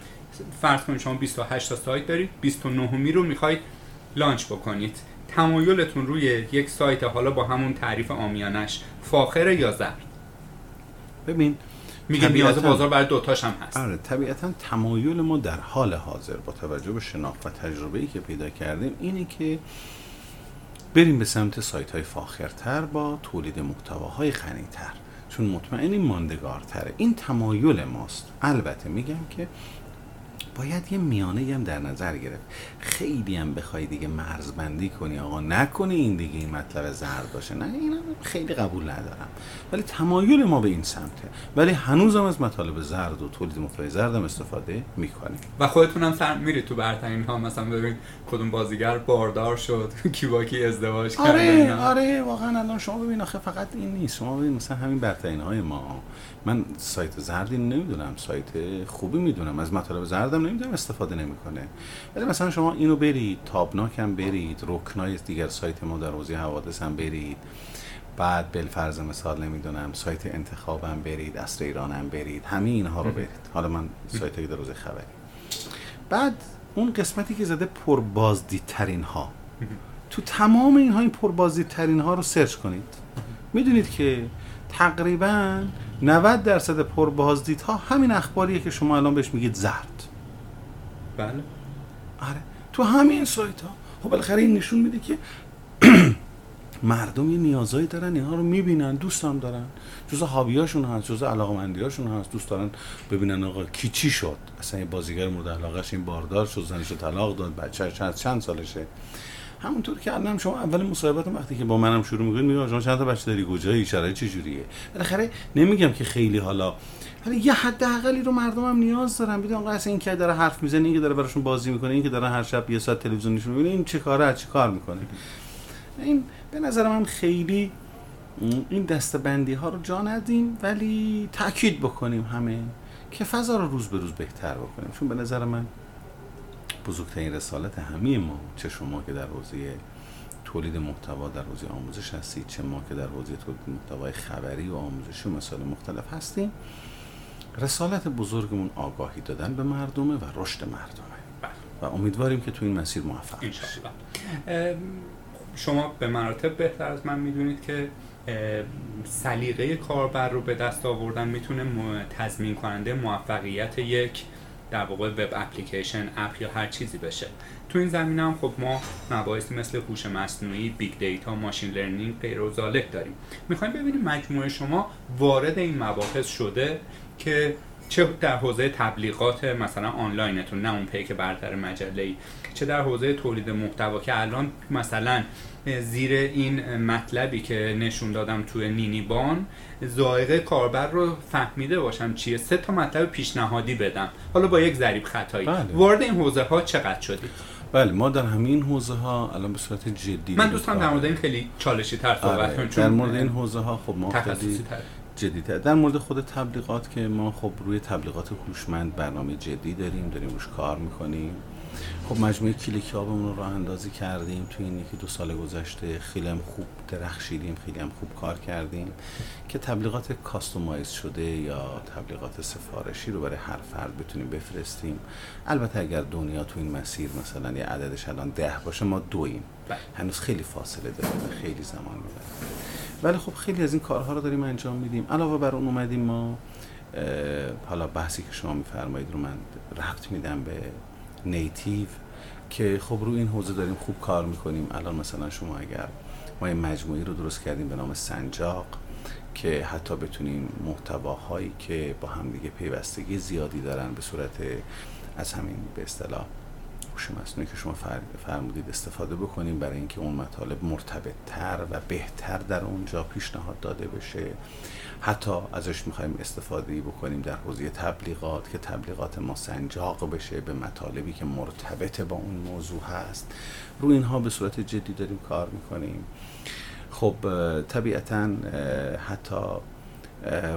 فرض کنید شما 28 تا سایت دارید 29 می رو می‌خواید لانچ بکنید. تمایلتون روی یک سایت حالا با همون تعریف آمیانش فاخره یا زرد؟ ببین میگه نیاز بازار برای دوتاش هم هست. آره طبیعتا تمایل ما در حال حاضر با توجه به شناخت و تجربه ای که پیدا کردیم اینه که بریم به سمت سایت های فاخرتر با تولید محتواهای غنیتر چون مطمئنی ماندگارتره. این تمایل ماست. البته میگم که باید یه میانه هم در نظر گرفت. خیلی هم بخوای دیگه مرزبندی کنی آقا. نکنی این دیگه این مطلب زرد باشه. نه این خیلی قبول ندارم. ولی تمایل ما به این سمته. ولی هنوزم از مطالب زرد و تولید محتوای زرد هم استفاده می‌کنیم. و خودتون هم سر میری تو برترین ها. مثلا ببین کدوم بازیگر باردار شد کی با کی ازدواج کرد آره آره واقعا الان شما ببین آخه فقط این نیست. شما ببین مثلا همین برترین های ما. من سایت زردی نمی‌دونم سایت خوبی می‌دونم. از مطالب زردم نمی‌دونم استفاده نمی‌کنه. ولی مثلا شما اینو برید تابناک هم برید رکنای دیگر سایت ما در حوزه حوادث هم برید. بعد بالفرض مثال نمی‌دونم سایت انتخاب هم برید اصر ایران هم برید. همه اینها رو برید. حالا من سایت در حوزه خبری. بعد اون قسمتی که زده پربازدیدترین ها تو تمام اینها این پربازدیدترین ها رو سرچ کنید. می‌دونید که تقریبا 90 درصد پربازدیدها همین اخباریه که شما الان بهش میگید زرد. بله. آره. تو همین سایت ها خب بالاخره این نشون میده که مردم یه نیازایی دارن اینها رو می‌بینن دوست هم دارن. جزء هابیاشون هست جزء علاقمندیاشون هست دوست دارن ببینن آقا کی چی شد. اصلا یه بازیگر مورد علاقهش این باردار شد زنش طلاق داد بچه چند چند سالشه. همونطور که الان شما اول مصاحبت وقتی که با منم شروع می‌کنید میگم شما چند تا بچه داری؟ کجایی؟ شرایط چه جوریه؟ بالاخره نمیگم که خیلی حالا ولی یه حداقلی رو مردمم نیاز دارن. ببین آقا اصلا این که داره حرف می‌زنه این که داره براشون بازی می‌کنه این که داره هر شب یه ساعت تلویزیون نشون می‌بینه این چه کاره چه کار می‌کنه؟ این به نظر من خیلی این دستبندی ها رو جا ندیم ولی تاکید بکنیم همه که فضا رو روز به روز بهتر بکنیم. چون به نظر من بزرگترین رسالت همه ما چه شما که در حوزه تولید محتوا در حوزه آموزش هستید چه ما که در حوزه تولید محتوای خبری و آموزشی و مسائل مختلف هستیم. رسالت بزرگمون آگاهی دادن به مردمه و رشد مردمه. بله. و امیدواریم که تو این مسیر موفق شما به مراتب بهتر از من می‌دونید که سلیقه کاربر رو به دست آوردن می‌تونه تضمین کننده موفقیت یک در واقع web application app یا هر چیزی بشه. تو این زمینه هم خب ما مباحثی مثل هوش مصنوعی big data machine learning غیره داریم. می‌خوایم ببینیم مجموعه شما وارد این مباحث شده که چه در حوزه تبلیغات مثلا آنلاینتون نه اون پیک برتر مجله ای چه در حوزه تولید محتوا که الان مثلا زیر این مطلبی که نشون دادم توی نینیبان زائقه کاربر رو فهمیده باشم چیه. سه تا مطلب پیشنهادی بدم. حالا با یک ضریب خطایی. بله. وارد این حوزه ها چقدر شدید؟ بله ما در همین حوزه ها الان به صورت جدی من دوستم در مورد این خیلی چالشی تر صحبت آره. در مورد این حوزه ها خب ما جدیتر. در مورد خود تبلیغات که ما خب روی تبلیغات هوشمند برنامه جدی داریم داریم روش کار می‌کنیم. خب مجموعه کلیک آبمون رو راه اندازی کردیم توی این یکی دو سال گذشته. خیلی هم خوب درخشیدیم خیلی هم خوب کار کردیم که تبلیغات کاستومایز شده یا تبلیغات سفارشی رو برای هر فرد بتونیم بفرستیم. البته اگر دنیا تو این مسیر مثلا یه عددش الان ده باشه ما دویم بله. هنوز خیلی فاصله داره خیلی زمان می‌بره. ولی خب خیلی از این کارها رو داریم انجام میدیم. علاوه بر اون اومدیم ما حالا بحثی که شما میفرمایید رو من رفت میدم به نیتیو که خب رو این حوزه داریم خوب کار می‌کنیم. الان مثلا شما اگر ما این مجموعی رو درست کردیم به نام سنجاق که حتی بتونیم محتواهایی که با همدیگه پیوستگی زیادی دارن به صورت از همین به اصطلاح هوش مصنوعی که شما فرمودید استفاده بکنیم برای اینکه اون مطالب مرتبط تر و بهتر در اونجا پیشنهاد داده بشه. حتی ازش می‌خوایم استفاده بکنیم در حوزه تبلیغات که تبلیغات ما سنجاق بشه به مطالبی که مرتبط با اون موضوع هست. رو اینها به صورت جدی داریم کار می‌کنیم. خب طبیعتا حتی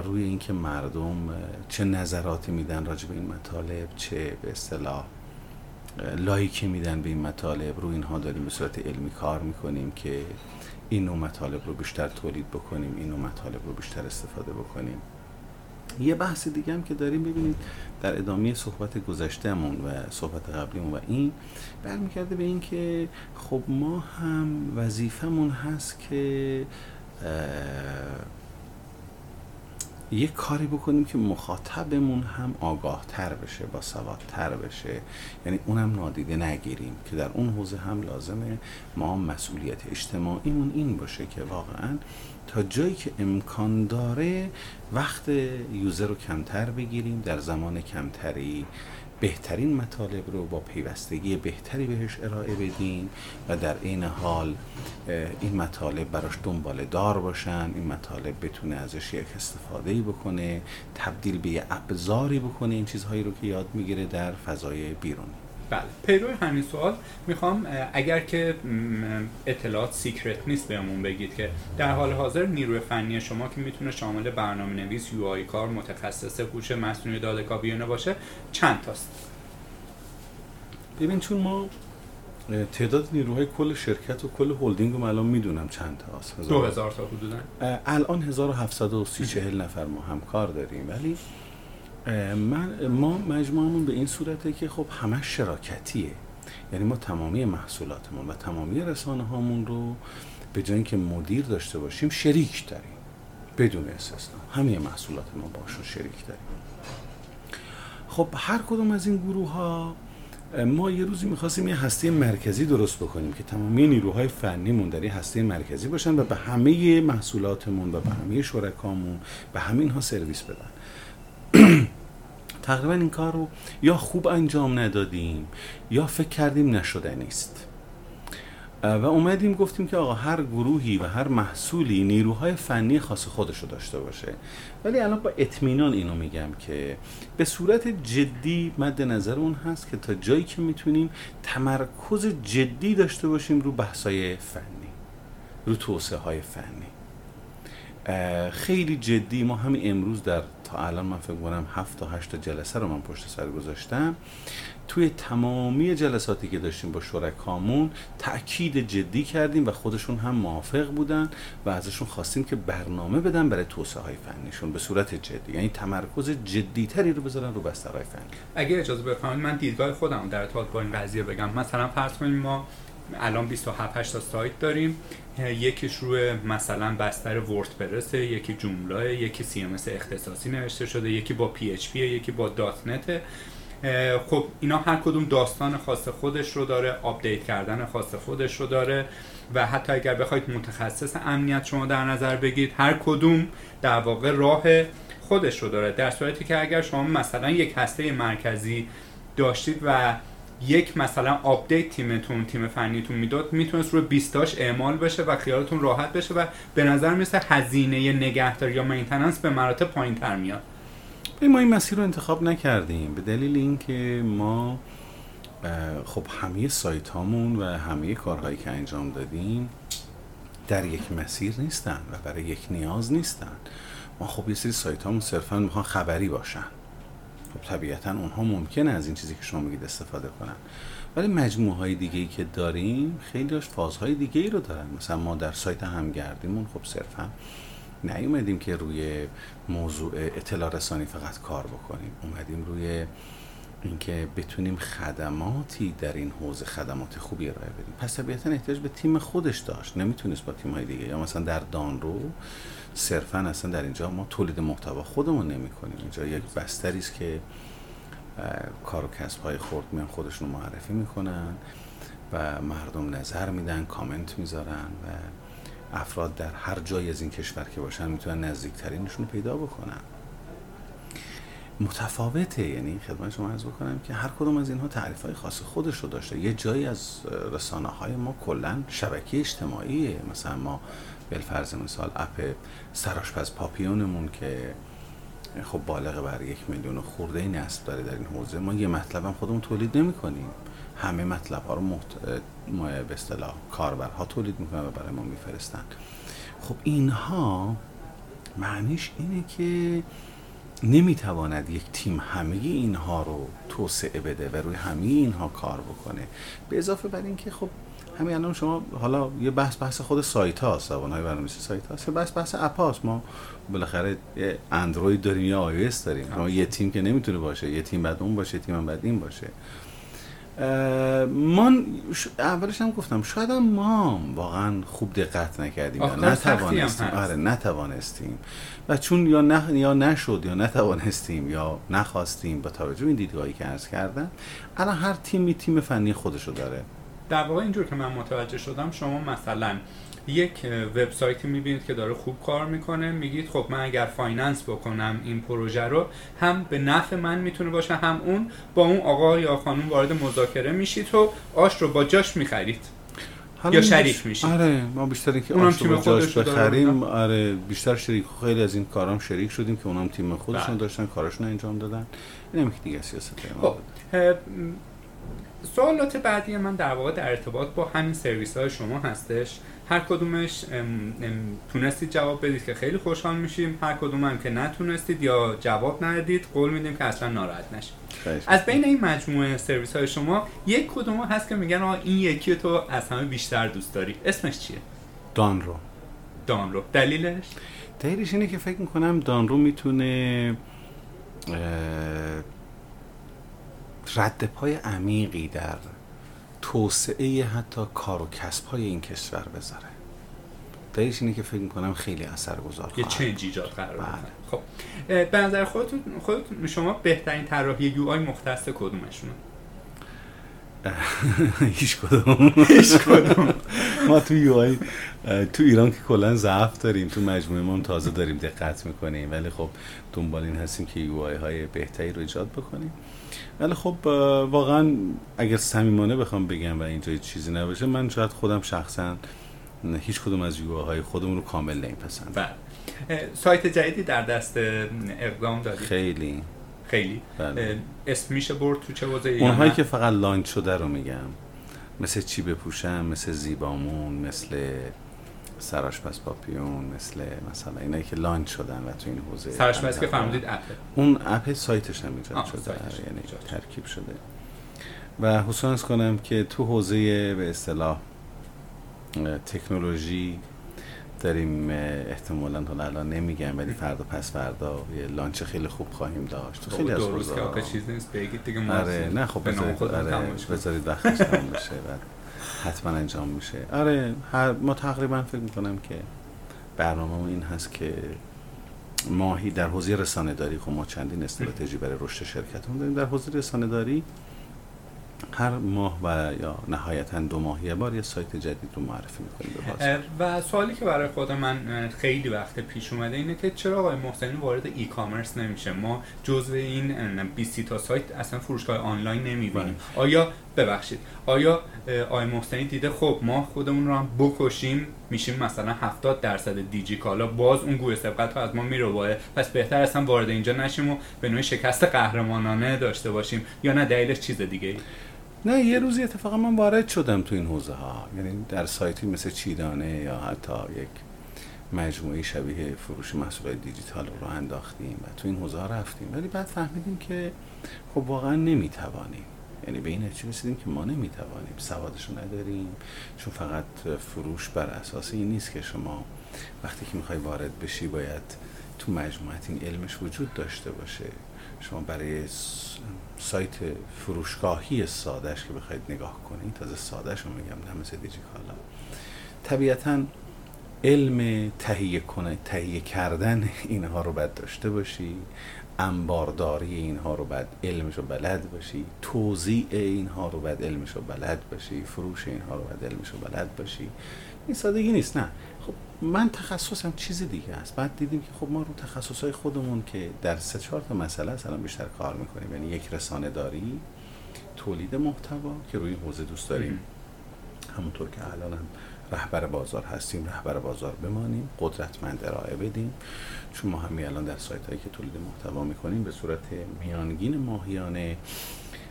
روی اینکه مردم چه نظراتی میدن راجع به این مطالب چه به اصطلاح لایکی میدن به این مطالب رو اینها داریم به صورت علمی کار می‌کنیم که این نوع مطالب رو بیشتر تولید بکنیم این نوع مطالب رو بیشتر استفاده بکنیم. یه بحث دیگه هم که داریم ببینید در ادامه صحبت گذشتهمون و صحبت قبلیمون و این برمیکرده به این که خب ما هم وظیفمون هست که یه کاری بکنیم که مخاطبمون هم آگاه تر بشه با تر بشه. یعنی اونم نادیده نگیریم که در اون حوزه هم لازمه ما مسئولیت اجتماعیمون این باشه که واقعا تا جایی که امکان داره وقت یوزر رو کمتر بگیریم. در زمان کمتری بهترین مطالب رو با پیوستگی بهتری بهش ارائه بدین و در این حال این مطالب براش دنبال دار باشن این مطالب بتونه ازش یک استفاده بکنه تبدیل به یه ابزاری بکنه این چیزهایی رو که یاد می‌گیره در فضای بیرونی. بله. پیرو همین سوال می‌خوام اگر که اطلاعات secret نیست بهمون بگید که در حال حاضر نیروی فنی شما که می‌تونه شامل برنامه نویس UI کار متخصص هوش مصنوعی داده کاو اینا باشه چند تاست؟ ببین چون ما تعداد نیروهای کل شرکت و کل هلدینگ رو الان می‌دونم چند تا هست. دو هزار تا حدودا؟ الان 1730 40 نفر ما همکار داریم ولی من ما مجموعمون به این صورته که خب همه شراکتیه. یعنی ما تمامی محصولاتمون و تمامی رسانه هامون رو به جای اینکه مدیر داشته باشیم شریک داریم. بدون استثنا. همه محصولات ما باشون شریک داریم. خب هر کدوم از این گروه ها ما یه روزی می‌خواستیم یه هسته مرکزی درست بکنیم که تمامی نیروهای فنیمون در یه هسته مرکزی باشن و به همه محصولاتمون و به همه شرکامون به همین ها سرویس بدن. تقریبا این کار رو یا خوب انجام ندادیم یا فکر کردیم نشده نیست. و اومدیم گفتیم که آقا هر گروهی و هر محصولی نیروهای فنی خاص خودش رو داشته باشه. ولی الان با اطمینان اینو میگم که به صورت جدی مد نظر اون هست که تا جایی که می‌تونیم تمرکز جدی داشته باشیم رو بحثای فنی رو توسعه های فنی خیلی جدی. ما همین امروز در الان من فکر کنم هفت تا هشت جلسه رو من پشت سر گذاشتم. توی تمامی جلساتی که داشتیم با شرکامون تاکید جدی کردیم و خودشون هم موافق بودن و ازشون خواستیم که برنامه بدن برای توسعه های فنیشون به صورت جدی. یعنی تمرکز جدی تری رو بزنن رو بستر های فنی. اگه اجازه بفرمایید من دیدگاه خودم در ارتباط با این قضیه بگم. مثلا فرض کنیم ما الان 27 8 تا سایت داریم. یکیش روی مثلا بستر WordPress یکی Joomla یکی CMS اختصاصی نوشته شده یکی با PHP یکی با .NET خب اینا هر کدوم داستان خاص خودش رو داره update کردن خاص خودش رو داره و حتی اگر بخواید متخصص امنیت شما در نظر بگیرید هر کدوم در واقع راه خودش رو داره. در صورتی که اگر شما مثلا یک هسته مرکزی داشتید و یک مثلا update تیمتون تیم فنیتون می‌داد می‌تونست روی 20 تاش اعمال بشه و خیالتون راحت بشه و به نظر میرسه هزینه نگهداری یا maintenance به مراتب پایین تر میاد ما این مسیر رو انتخاب نکردیم. به دلیل اینکه ما خب همه سایت هامون و همه کارهایی که انجام دادیم در یک مسیر نیستن و برای یک نیاز نیستن. ما خب یه سری سایت هامون صرفا می‌خوان خبری باشن. خب طبیعتا اونها ممکنه از این چیزی که شما میگید استفاده کنن. ولی مجموعه های دیگه ای که داریم خیلی فازهای دیگه ای رو دارن. مثلا ما در سایت همگردیمون خب صرفا نیومدیم که روی موضوع اطلاع رسانی فقط کار بکنیم. اومدیم روی اینکه بتونیم خدماتی در این حوزه خدمات خوبی ارائه بدیم. پس طبیعتا احتیاج به تیم خودش داشت. نمی‌تونست با تیم های دیگه. یا مثلا در دانرو صرفا اصلا در اینجا ما تولید محتوا خودمون نمی کنیم اینجا یک بستری است که کار و کسب های خورد میان خودشون معرفی می‌کنن و مردم نظر میدن کامنت می‌ذارن و افراد در هر جای از این کشور که باشن می‌تونن نزدیکترینشون رو پیدا بکنن. متفاوته یعنی خدمت شما عرض بکنم که هر کدوم از اینها تعریف های خاص خودش رو داشته. یه جایی از رسانه های ما کلا شبکه اجتماعیه. مثلا ما بالفرض مثال اپ سراشپز پاپیونمون که خب بالغ بر یک میلیون خورده نصب داره در این حوزه ما یه مطلب هم خودمون تولید نمی کنیم. همه مطلب ها رو محت... به اصطلاح کاربرها تولید می‌کنن و برای ما میفرستن خب اینها معنیش اینه که نمی‌تواند یک تیم همه اینها رو توسعه بده و روی همه اینها کار بکنه. به اضافه بر اینکه خب همین الان شما حالا یه بحث بحث خود سایت هاست زبان های برنامه‌نویسی سایت هاست یه بحث بحث اپ هاست. ما بالاخره یه اندروید داریم یا آی داریم. ما یه تیم که نمی‌تونه باشه. یه تیم بعد اون باشه تیم هم بعد این باشه. ما اولش هم گفتم شاید هم ما واقعا خوب دقت نکردیم یا نتوانستیم. آره نتوانستیم. و چون یا نه یا نشد یا نتوانستیم یا نخواستیم با توجه این دیدگاهی که عرض کردم الان هر تیمی تیم فنی خودشو داره. در واقع اینجور که من متوجه شدم شما مثلا یک وبسایتی می‌بینید که داره خوب کار می‌کنه میگید خب من اگر finance بکنم این پروژه رو هم به نفع من می‌تونه باشه هم اون با اون آقا یا خانم وارد مذاکره میشید و آش رو با جاش می‌خرید. یا شریک میشید. آره ما بیشتر اینکه آش رو با جاش بخریم آره بیشتر شریک خیلی از این کارام شریک شدیم که اونم تیم خودشون بله. داشتن کارشون انجام دادن. این هم دیگه سیاست خب سوالات بعدی من در واقع در ارتباط با همین سرویس های شما هستش. هر کدومش تونستید جواب بدید که خیلی خوشحال میشیم. هر کدوم هم که نتونستید یا جواب ندید قول میدیم که اصلا ناراحت نشید. از بین این مجموعه سرویس های شما یک کدوم هست که میگن آقا این یکی تو از همه بیشتر دوست داری. اسمش چیه؟ دانرو. دانرو. دلیلش؟ دلیلش اینه که فکر می‌کنم دانرو می‌تونه رد پای عمیقی در توسعه حتی کار و کسب های این کشور بذاره. دلیلش اینه که فکر می‌کنم خیلی اثرگذار یه چنج ایجاد قرار بله. خب به نظر خودتون خود شما بهترین طراحی یو آی مختص کدومشونه؟ هیچ کدوم. هیچ کدوم. ما تو یو تو ایران که کلا ضعف داریم تو مجموعه ما تازه داریم دقت می‌کنیم. ولی خب دنبال این هستیم که یو های بهتری رو ایجاد بکنیم. ولی خب واقعا اگر صمیمانه بخوام بگم و اینجا چیزی نباشه من شاید خودم شخصا هیچ کدوم از یو های خودمون رو کامل نمیپسندم. بله. سایت جدیدی در دست اقدام دارید خیلی. خیلی. بله. اسم میشه برد تو چه حوزه اونهایی که فقط launch شده رو میگم. مثل چی بپوشم؟ مثل زیبامون مثل سرآشپز پاپیون مثل مثلا اینایی که launch شدن و تو این حوزه سرآشپز که فهمیدید app. اون app سایتش هم ایجاد شده یعنی ترکیب شده. و حس می‌کنم که تو حوزه به اصطلاح تکنولوژی داریم احتمالا حالا الان نمیگم ولی فردا پس فردا یه launch خیلی خوب خواهیم داشت. تو خیلی از روز که چیز نیست. بگید دیگه آره نه خب بذارید آره بذارید وقتش تموم بشه حتما انجام میشه. آره هر ما تقریبا فکر می‌کنم که برنامه این هست که ماهی در حوزه رسانه داری خب ما چندین استراتژی برای رشد شرکت داریم. در حوزه رسانه داری هر ماه و یا نهایتا دو ماه یه بار یه سایت جدید رو معرفی می‌کنیم به و سوالی که برای خود من خیلی وقت پیش اومده اینه که چرا آقای محسنی وارد ای کامرس نمیشه؟ ما جزو این 20 تا سایت اصلا فروشگاه آنلاین نمی‌بینیم. بله. آیا ببخشید. آیا آقای محسنی دیده خب ما خودمون رو هم بکشیم میشیم مثلا 70 درصد دیجی کالا باز اون گوی سبقت از ما میره پس بهتر اصلا وارد اینجا نشیم و به نوعی شکست قهرمانانه داشته باشیم. یا نه دلیلش چیز دیگه ای نه یه روزی اتفاقا من وارد شدم تو این حوزه ها یعنی در سایتی مثل چیدانه یا حتی یک مجموعه شبیه فروش محصولات دیجیتال رو انداختیم و تو این حوزه ها رفتیم. ولی بعد فهمیدیم که خب واقعا نمی‌توانیم. یعنی به این نتیجه رسیدیم که ما نمی‌توانیم سوادش نداریم. چون فقط فروش بر اساس این نیست که شما وقتی که می‌خوای وارد بشی باید تو مجموعت این علمش وجود داشته باشه. شما برای سایت فروشگاهی سادش که بخواید نگاه کنید تازه سادش رو میگم نه مثل دیجیکالا طبیعتا علم تهیه کنه تهیه کردن اینها رو باید داشته باشی. انبارداری اینها رو باید علمش رو بلد باشی توضیع اینها رو باید علمش رو بلد باشی فروش اینها رو باید علمش رو بلد باشی. این سادگی نیست نه. خب من تخصصم چیز دیگه است. بعد دیدیم که خب ما رو تخصصهای خودمون که در سه چهار تا مسئله اصلا بیشتر کار می‌کنیم. یعنی یک رسانه داری تولید محتوا که روی حوزه دوست داریم. همونطور که الان هم رهبر بازار هستیم رهبر بازار بمانیم قدرتمند ارائه بدیم. چون ما همین الان در سایت هایی که تولید محتوا می‌کنیم به صورت میانگین ماهیانه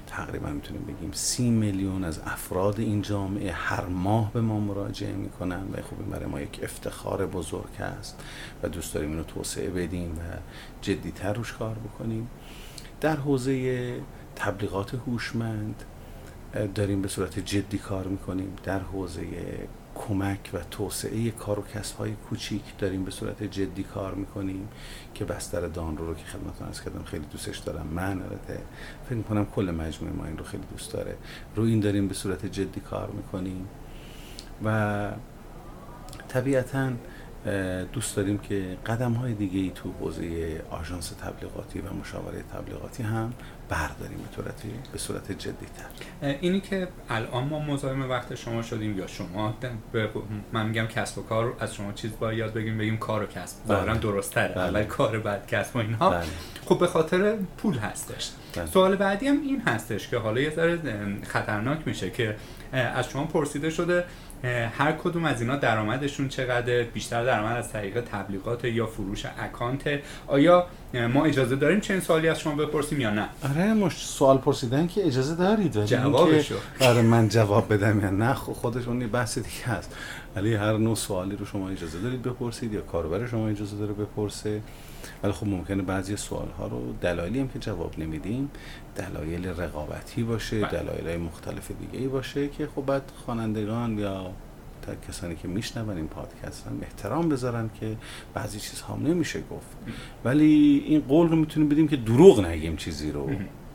تقریبا می‌تونیم بگیم سی میلیون از افراد این جامعه هر ماه به ما مراجعه می‌کنن و خب این برای ما یک افتخار بزرگ است و دوست داریم اینو توسعه بدیم و جدیتر روش کار بکنیم. در حوزه تبلیغات هوشمند داریم به صورت جدی کار می‌کنیم. در حوزه کمک و توسعه کار و کسب های کوچیک داریم به صورت جدی کار می‌کنیم که بستر دانرو رو که خدمتتون از کردم خیلی دوستش دارم. من البته فکر می‌کنم کل مجموعه ما این رو خیلی دوست داره. رو این داریم به صورت جدی کار می‌کنیم. و طبیعتاً دوست داریم که قدم های دیگه ای تو حوزه آژانس تبلیغاتی و مشاوره تبلیغاتی هم برداریم به صورت به صورت جدی تر اینی که الان ما مزاحم وقت شما شدیم یا شما من میگم کسب و کار از شما چیز باید یاد بگیم بگیم کار و کسب ظاهرا بله. درست تره بله. اول کار بعد کسب و اینها بله. خب به خاطر پول هستش بله. سوال بعدی هم این هستش که حالا یه ذره خطرناک میشه که از شما پرسیده شده هر کدوم از اینا درآمدشون چقدر بیشتر درآمد از طریق تبلیغات یا فروش اکانت. آیا ما اجازه داریم چنین سوالی از شما بپرسیم یا نه؟ آره مش سوال پرسیدن که اجازه دارید جوابشو. آره من جواب بدم یا نه؟ خب خودشون بحث دیگه هست ولی هر نوع سوالی رو شما اجازه دارید بپرسید یا کاربر شما اجازه داره بپرسه؟ ولی خب ممکنه بعضی سوال ها رو دلایلی هم که جواب نمیدیم دلایل رقابتی باشه بله. دلایل مختلف دیگه ای باشه که خب بعد خوانندگان یا کسانی که میشنون این پادکست هم احترام بذارن که بعضی چیزها نمیشه گفت. ولی این قول رو می‌تونیم بدیم که دروغ نگیم چیزی رو.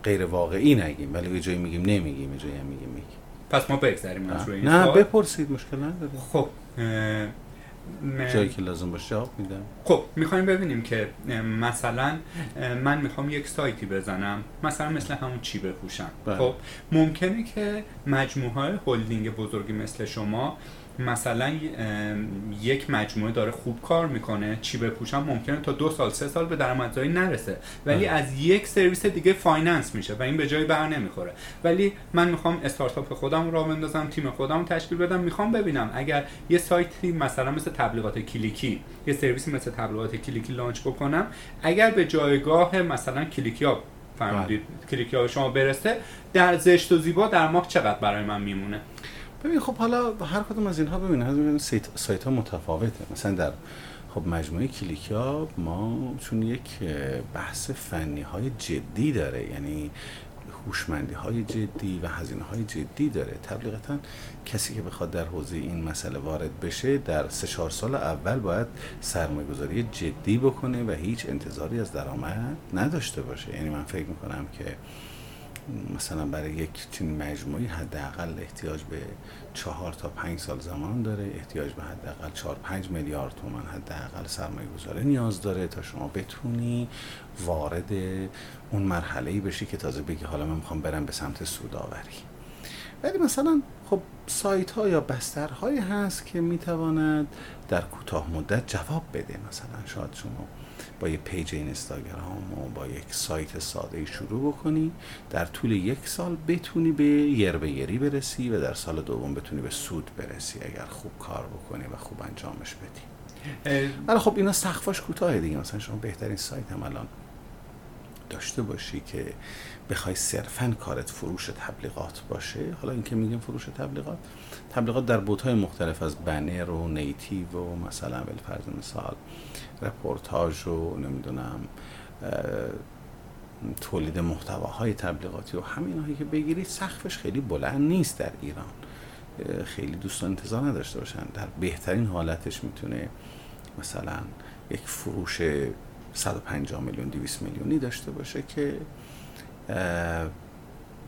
غیر واقعی نگیم. ولی یه جایی میگیم نمیگیم یه جایی هم میگیم میگیم. پس ما بگذاریم نه, نه بپرسید مشکل نداره. خب جایی که لازم باشه جواب میدم خب می‌خوایم ببینیم که مثلا من می‌خوام یک سایتی بزنم مثلا مثل همون چی بپوشم. بله. خب ممکنه که مجموعه های هلدینگ بزرگی مثل شما مثلا یک مجموعه داره خوب کار می‌کنه چی بپوشم ممکنه تا دو سال سه سال به درآمدزایی نرسه. ولی از یک سرویس دیگه finance میشه و این به جایی بر نمی‌خوره. ولی من می‌خوام استارتاپ خودم راه بندازم تیم خودم تشکیل بدم می‌خوام ببینم اگر یه سایتی مثلا مثل تبلیغات کلیکی یه سرویسی مثل تبلیغات کلیکی launch بکنم اگر به جایگاه مثلا کلیکی ها فرمودید کلیکی ها شما برسه در زشت و زیبا در ماه چقدر برای من میمونه؟ ببین خب حالا هر کدوم از اینها ببینید سایت, سایت ها متفاوته. مثلا در خب مجموعه کلیکیا ما چون یک بحث فنی های جدی داره. یعنی هوشمندی های جدی و هزینه های جدی داره. طبیعتا کسی که بخواد در حوزه این مسئله وارد بشه در سه چهار سال اول باید سرمایه گذاری جدی بکنه و هیچ انتظاری از درآمد نداشته باشه. یعنی من فکر می‌کنم که مثلا برای یک چنین مجموعی حداقل احتیاج به چهار تا پنج سال زمان داره احتیاج به حداقل چهار پنج میلیارد تومن حداقل سرمایه گذاری نیاز داره تا شما بتونی وارد اون مرحله ای بشی که تازه بگی حالا من می‌خوام برم به سمت سوداوری. ولی مثلا خب سایت ها یا بسترهایی هست که می‌تواند در کوتاه مدت جواب بده مثلا شاید شما. با یه page اینستاگرام و با یک سایت ساده شروع بکنی. در طول یک سال بتونی به یر به یری برسی و در سال دوم بتونی به سود برسی اگر خوب کار بکنی و خوب انجامش بدی. ولی خب اینا سقفاش کوتاه دیگه. مثلا شما بهترین سایت هم الان داشته باشی که بخوای صرفا کارت فروش تبلیغات باشه. حالا اینکه میگیم فروش تبلیغات تبلیغات در بعدهای مختلف از بنر و native و مثلا فرض مثال. رپورتاج و نمی‌دونم تولید محتواهای تبلیغاتی و همین هایی که بگیرید سقفش خیلی بلند نیست در ایران. خیلی دوستان انتظار نداشته باشن. در بهترین حالتش می‌تونه مثلا یک فروش 150 میلیون 200 میلیونی داشته باشه که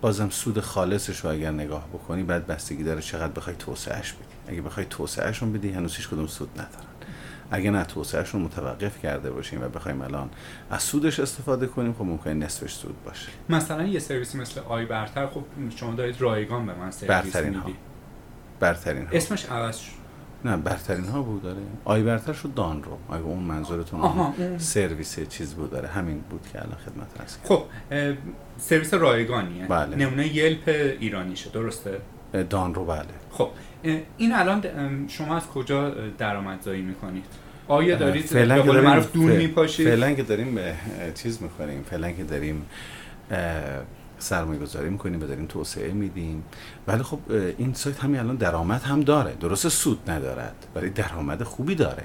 بازم سود خالصش رو اگر نگاه بکنی بعد بستگی داره چقدر بخوای توسعهش بدی. اگه بخوای توسعهشون بدی هنوز هیچ کدوم سود ندارن اگه نه توسعهشون متوقف کرده باشیم و بخوایم الان از سودش استفاده کنیم خب ممکن نصفش سود باشه. مثلا یه سرویسی مثل آی برتر خب شما دارید رایگان به من سرویس برترین ها. برترین ها. اسمش عوض شد. نه برترین ها بود داره آی برتر شد دان رو. اگه اون منظورتون آها سرویس چیز بود داره همین بود که الان خدمت هست خب سرویس رایگانیه. بله. نمونه Yelp ایرانیشه درسته؟ دان رو بله. خب این الان شما از کجا درآمدزایی می‌کنید؟ آیا دارید فعلا که داریم دون میپاشید؟ فعلا که داریم چیز می‌کنیم فعلا که داریم سرمایه گذاری می‌کنیم و داریم توسعه میدیم. ولی خب این سایت همین الان درآمد هم داره. درست سود ندارد ولی درآمد خوبی داره.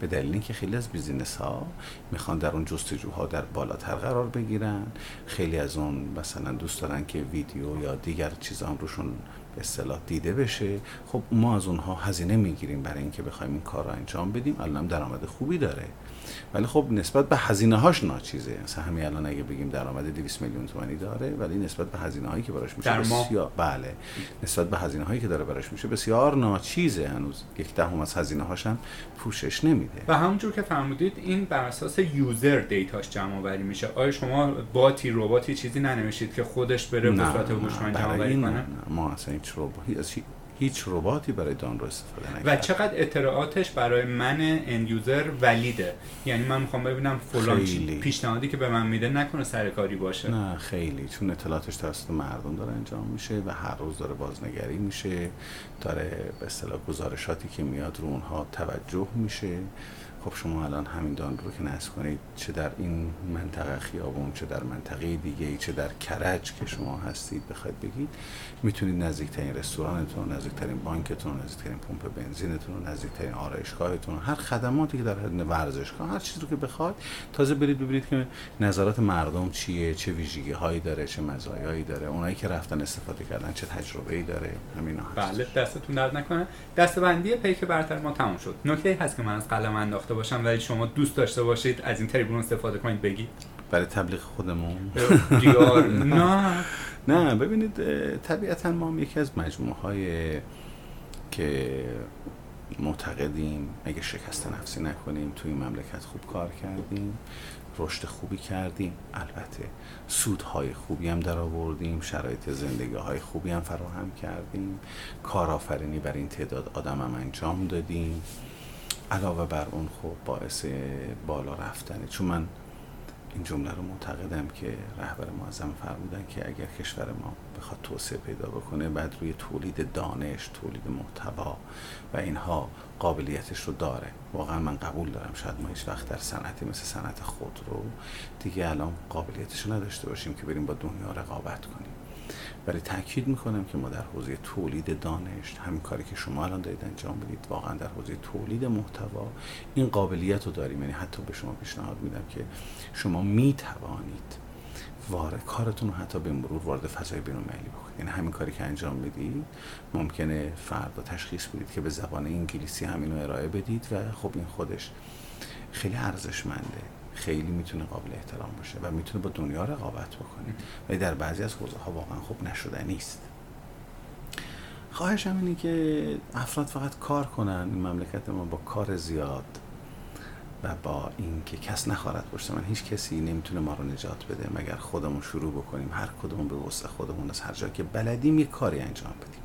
به دلیل اینکه خیلی از بیزینس ها می‌خوان در اون جستجوها در بالاتر قرار بگیرن. خیلی از اون مثلا دوست دارن که ویدیو یا دیگر چیزا هم روشون به اصطلاح دیده بشه. خب ما از اونها هزینه می‌گیریم برای اینکه بخوایم این کار رو انجام بدیم. الان درآمد خوبی داره. ولی خب نسبت به هزینه هاش ناچیزه. مثلا همین الان اگه بگیم درآمد 200 میلیون تومانی داره ولی نسبت به هزینه هایی که براش میشه در بسیار بله. نسبت به هزینه هایی که داره براش میشه بسیار ناچیزه هنوز. یک دهم از هزینه هاش هم پوشش نمیده. و همونجور که فرمودید این بر اساس یوزر دیتاش جمع آوری میشه. آیا شما باتی رباتی چیزی ننوشید که خودش بره به صورت هوشمند جمع آوری کنه؟ ما اصلا هیچ رباتی هیچ رباتی برای دان رو استفاده نکرد. و چقدر اطلاعاتش برای من اند یوزر ولیده؟ یعنی من می‌خوام ببینم فلان پیشنهادی که به من میده نکنه سرکاری باشه. نه خیلی. چون اطلاعاتش توسط مردم داره انجام میشه و هر روز داره بازنگری میشه. داره به اصطلاح گزارشاتی که میاد رو اونها توجه میشه. خب شما الان همین دان رو که نصب کنید چه در این منطقه خیابون چه در منطقه دیگه چه در کرج که شما هستید بخواید بگید می‌تونید نزدیکترین رستورانتون نزدیکترین بانکتون نزدیکترین پمپ بنزینتون نزدیکترین آرایشگاهتون هر خدماتی که در ورزشگاه هر چیزی رو که بخواد تازه برید ببینید که نظرات مردم چیه چه ویژگی هایی داره چه مزایایی داره اونایی که رفتن استفاده کردن چه تجربه ای داره همینا بله دستتون درد نکنه. دستبندی پیک برتر ما تموم شد. نکته هست که من از قلم انداخته باشم ولی شما دوست داشته باشید از این تریبون استفاده کنید بگید. برای تبلیغ خودمون. نه. نه ببینید طبیعتا ما هم یکی از مجموعه های که معتقدیم اگه شکست نفسی نکنیم توی مملکت خوب کار کردیم رشد خوبی کردیم. البته سودهای خوبی هم در آوردیم شرایط زندگی های خوبی هم فراهم کردیم. کارآفرینی بر این تعداد آدم هم انجام دادیم. علاوه بر اون خب باعث بالا رفتنه. چون من این جمله رو معتقدم که رهبر معظم فرمودن که اگر کشور ما بخواد توسعه پیدا بکنه بعد روی تولید دانش تولید محتوا و اینها قابلیتش رو داره. واقعا من قبول دارم شاید ما هیچ وقت در صنعتی مثل صنعت خود رو دیگه الان قابلیتش رو نداشته باشیم که بریم با دنیا رقابت کنیم. ولی تاکید می‌کنم که ما در حوزه تولید دانش همین کاری که شما الان دارید انجام بدید واقعا در حوزه تولید محتوا این قابلیت رو داریم. یعنی حتی به شما پیشنهاد میدم که شما می‌توانید وارد کارتون رو حتی به مرور وارد فضای بین‌المللی بکنید. یعنی همین کاری که انجام بدید ممکنه فردا تشخیص بدید که به زبان انگلیسی همین رو ارائه بدید و خب این خودش خیلی ارزشمنده. خیلی می‌تونه قابل احترام باشه و می‌تونه با دنیا رقابت بکنه. ولی در بعضی از حوزه ها واقعا خوب نشده نیست. خواهشم اینه که افراد فقط کار کنن. این مملکت ما با کار زیاد و با اینکه کس نخواهد باشه من هیچ کسی نمی‌تونه ما رو نجات بده. مگر خودمون شروع بکنیم هر کدوم به وسع خودمون از هر جا که بلدیم یه کاری انجام بدیم.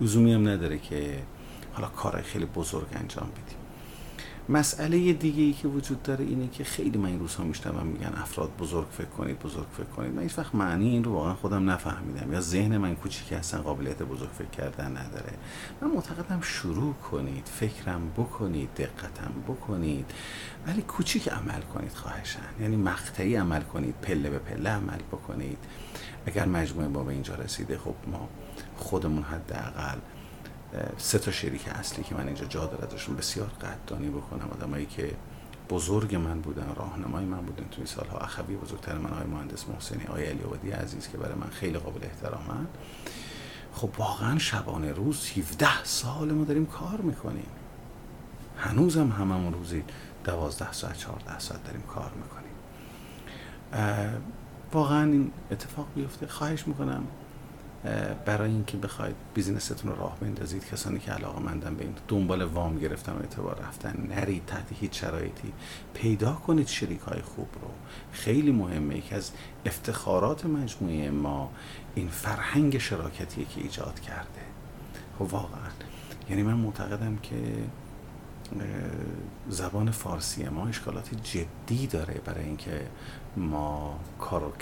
لزومی هم نداره که حالا کارهای خیلی بزرگ انجام بدیم. مسئله دیگه ای که وجود داره اینه که خیلی من این روزها میشنوم میگن افراد بزرگ فکر کنید بزرگ فکر کنید. من هیچ وقت معنی این رو واقعا خودم نفهمیدم. یا ذهن من کوچیک هستن قابلیت بزرگ فکر کردن نداره. من معتقدم شروع کنید فکرم بکنید دقتم بکنید ولی کوچیک عمل کنید خواهشن یعنی مقطعی عمل کنید پله به پله عمل بکنید. اگر مجموعه با به اینجا رسیده خب ما خودمون حداقل سه تا شریک اصلی که من اینجا جا داره ازشون بسیار قدردانی بکنم. آدمایی که بزرگ من بودن راهنمای من بودن توی سالها. اخوی بزرگتر من آقای مهندس محسنی آقای علی عزیز که برای من خیلی قابل احترامن خب واقعا شبانه روز 17 سال ما داریم کار می‌کنیم. هنوزم هممون روزی 12 ساعت 14 ساعت داریم کار می‌کنیم. واقعا این اتفاق بیفته. خواهش می‌کنم برای اینکه بخواید بیزینستون رو راه بندازید کسانی که علاقه مندن به این دنبال وام گرفتن و اعتبار رفتن نرید تحت هیچ شرایطی. پیدا کنید شریک های خوب رو. خیلی مهمه. یکی از افتخارات مجموعه ما این فرهنگ شراکتی که ایجاد کرده. خب واقعا. یعنی من معتقدم که زبان فارسی ما اشکالات جدی داره برای اینکه ما کار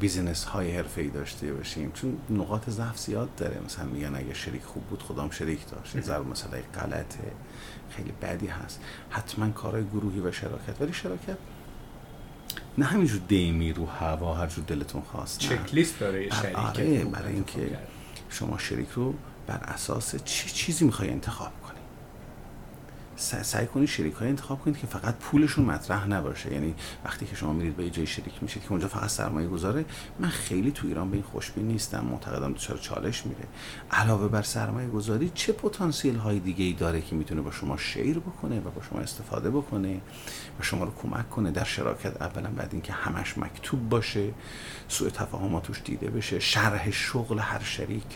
بیزینس های حرفه ای داشته باشیم. چون نقاط ضعف زیاد داره. مثلا میگن اگه شریک خوب بود خدام شریک داشت. ضرب مثلا غلطه. خیلی بدی هست. حتما کارهای گروهی و شراکت. ولی شراکت نه همینجور دیمی رو هوا هر جور دلتون خواست چک لیست داره شریک آره برای اینکه شما شریک رو بر اساس چه چیزی می‌خوای انتخاب سعی کنید شریک های انتخاب کنید که فقط پولشون مطرح نباشه. یعنی وقتی که شما میرید به یه جای شریک میشید که اونجا فقط سرمایه گذاره من خیلی تو ایران به این خوشبین نیستم. معتقدم دچار چالش میره. علاوه بر سرمایه گذاری چه پتانسیل های دیگه ای داره که می‌تونه با شما شیر بکنه و با شما استفاده بکنه و شما رو کمک کنه؟ در شراکت اولا بعد اینکه همش مکتوب باشه سوء تفاهمات توش دیده بشه شرح شغل هر شریک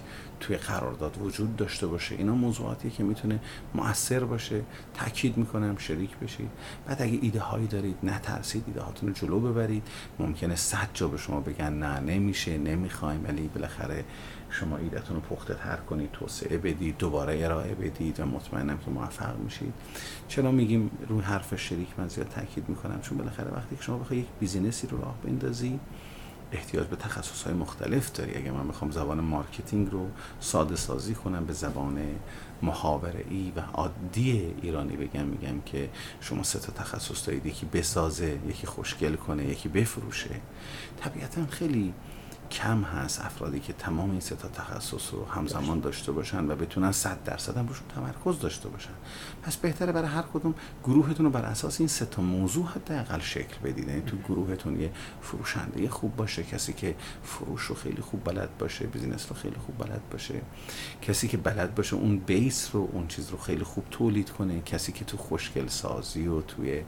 توی قرارداد وجود داشته باشه. اینا موضوعاتی که می‌تونه مؤثر باشه تاکید می‌کنم شریک بشید بعد اگه ایده هایی دارید نترسید ایده هاتون رو جلو ببرید. ممکنه صد جا به شما بگن نه نمیشه نمی‌خوایم ولی بالاخره شما ایدهتون رو پخته تر کنید توسعه بدید دوباره ارائه بدید و مطمئنم که موفق میشید. چرا میگیم روی حرف شریک من زیاد تاکید می‌کنم؟ چون بالاخره وقتی که شما بخوای یک business ی رو راه بندازی احتیاج به تخصص های مختلف داری. اگه من بخوام زبان marketing رو ساده سازی کنم به زبان محاوره ای و عادی ایرانی بگم میگم که شما سه تا تخصص دارید. یکی بسازه یکی خوشگل کنه یکی بفروشه. طبیعتا خیلی کم هست افرادی که تمام این سه تا تخصص رو همزمان داشته باشن و بتونن 100 درصد هم روشون تمرکز داشته باشن. پس بهتره برای هر کدوم گروهتون رو بر اساس این سه تا موضوع حداقل شکل بدید. یعنی تو گروهتون یه فروشنده خوب باشه کسی که فروش رو خیلی خوب بلد باشه business رو خیلی خوب بلد باشه کسی که بلد باشه اون base رو اون چیز رو خیلی خوب تولید کنه کسی که تو خوشگل سازی و توی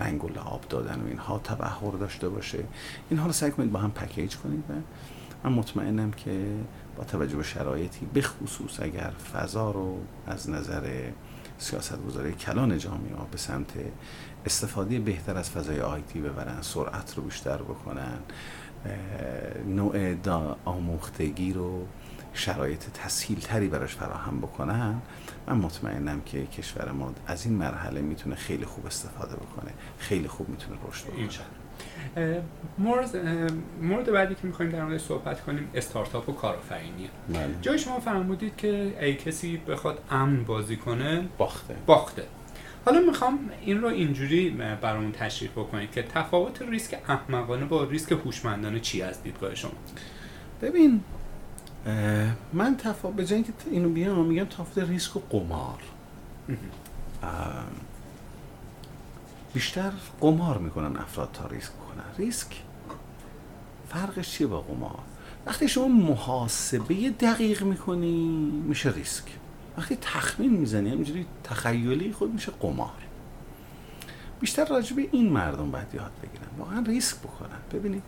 رنگ و لعاب دادن و اینها تبحر داشته باشه. اینها رو سعی کنید با هم پکیج کنید و من مطمئنم که با توجه به شرایطی به خصوص اگر فضا رو از نظر سیاست گذاری کلان جامعه ها به سمت استفاده بهتر از فضای آیتی ببرن سرعت رو بیشتر بکنن نوع آموختگی رو شرایط تسهیل تری براش فراهم بکنن. من مطمئنم که کشور ما از این مرحله می‌تونه خیلی خوب استفاده بکنه خیلی خوب می‌تونه رشد بکنه. مورد مورد بعدی که می‌خوایم در مورد صحبت کنیم استارتاپ و کارآفرینی. بله. جای شما فرمودید که ای کسی بخواد امن بازی کنه باخته. باخته. حالا می‌خوام این رو اینجوری برامون تشریح بکنید که تفاوت ریسک احمقانه با ریسک هوشمندانه چی از دیدگاه شما؟ ببین من تفاوت به جای اینو بیام میگم تفاوت ریسک و قمار. بیشتر قمار می‌کنن افراد تا ریسک کنن ریسک؟ فرقش چیه با قمار؟ وقتی شما محاسبه دقیق می‌کنی میشه ریسک. وقتی تخمین می‌زنی همینجوری تخیلی خود میشه قمار. بیشتر راجع به این مردم باید یاد بگیرن. واقعا ریسک بکنن. ببینید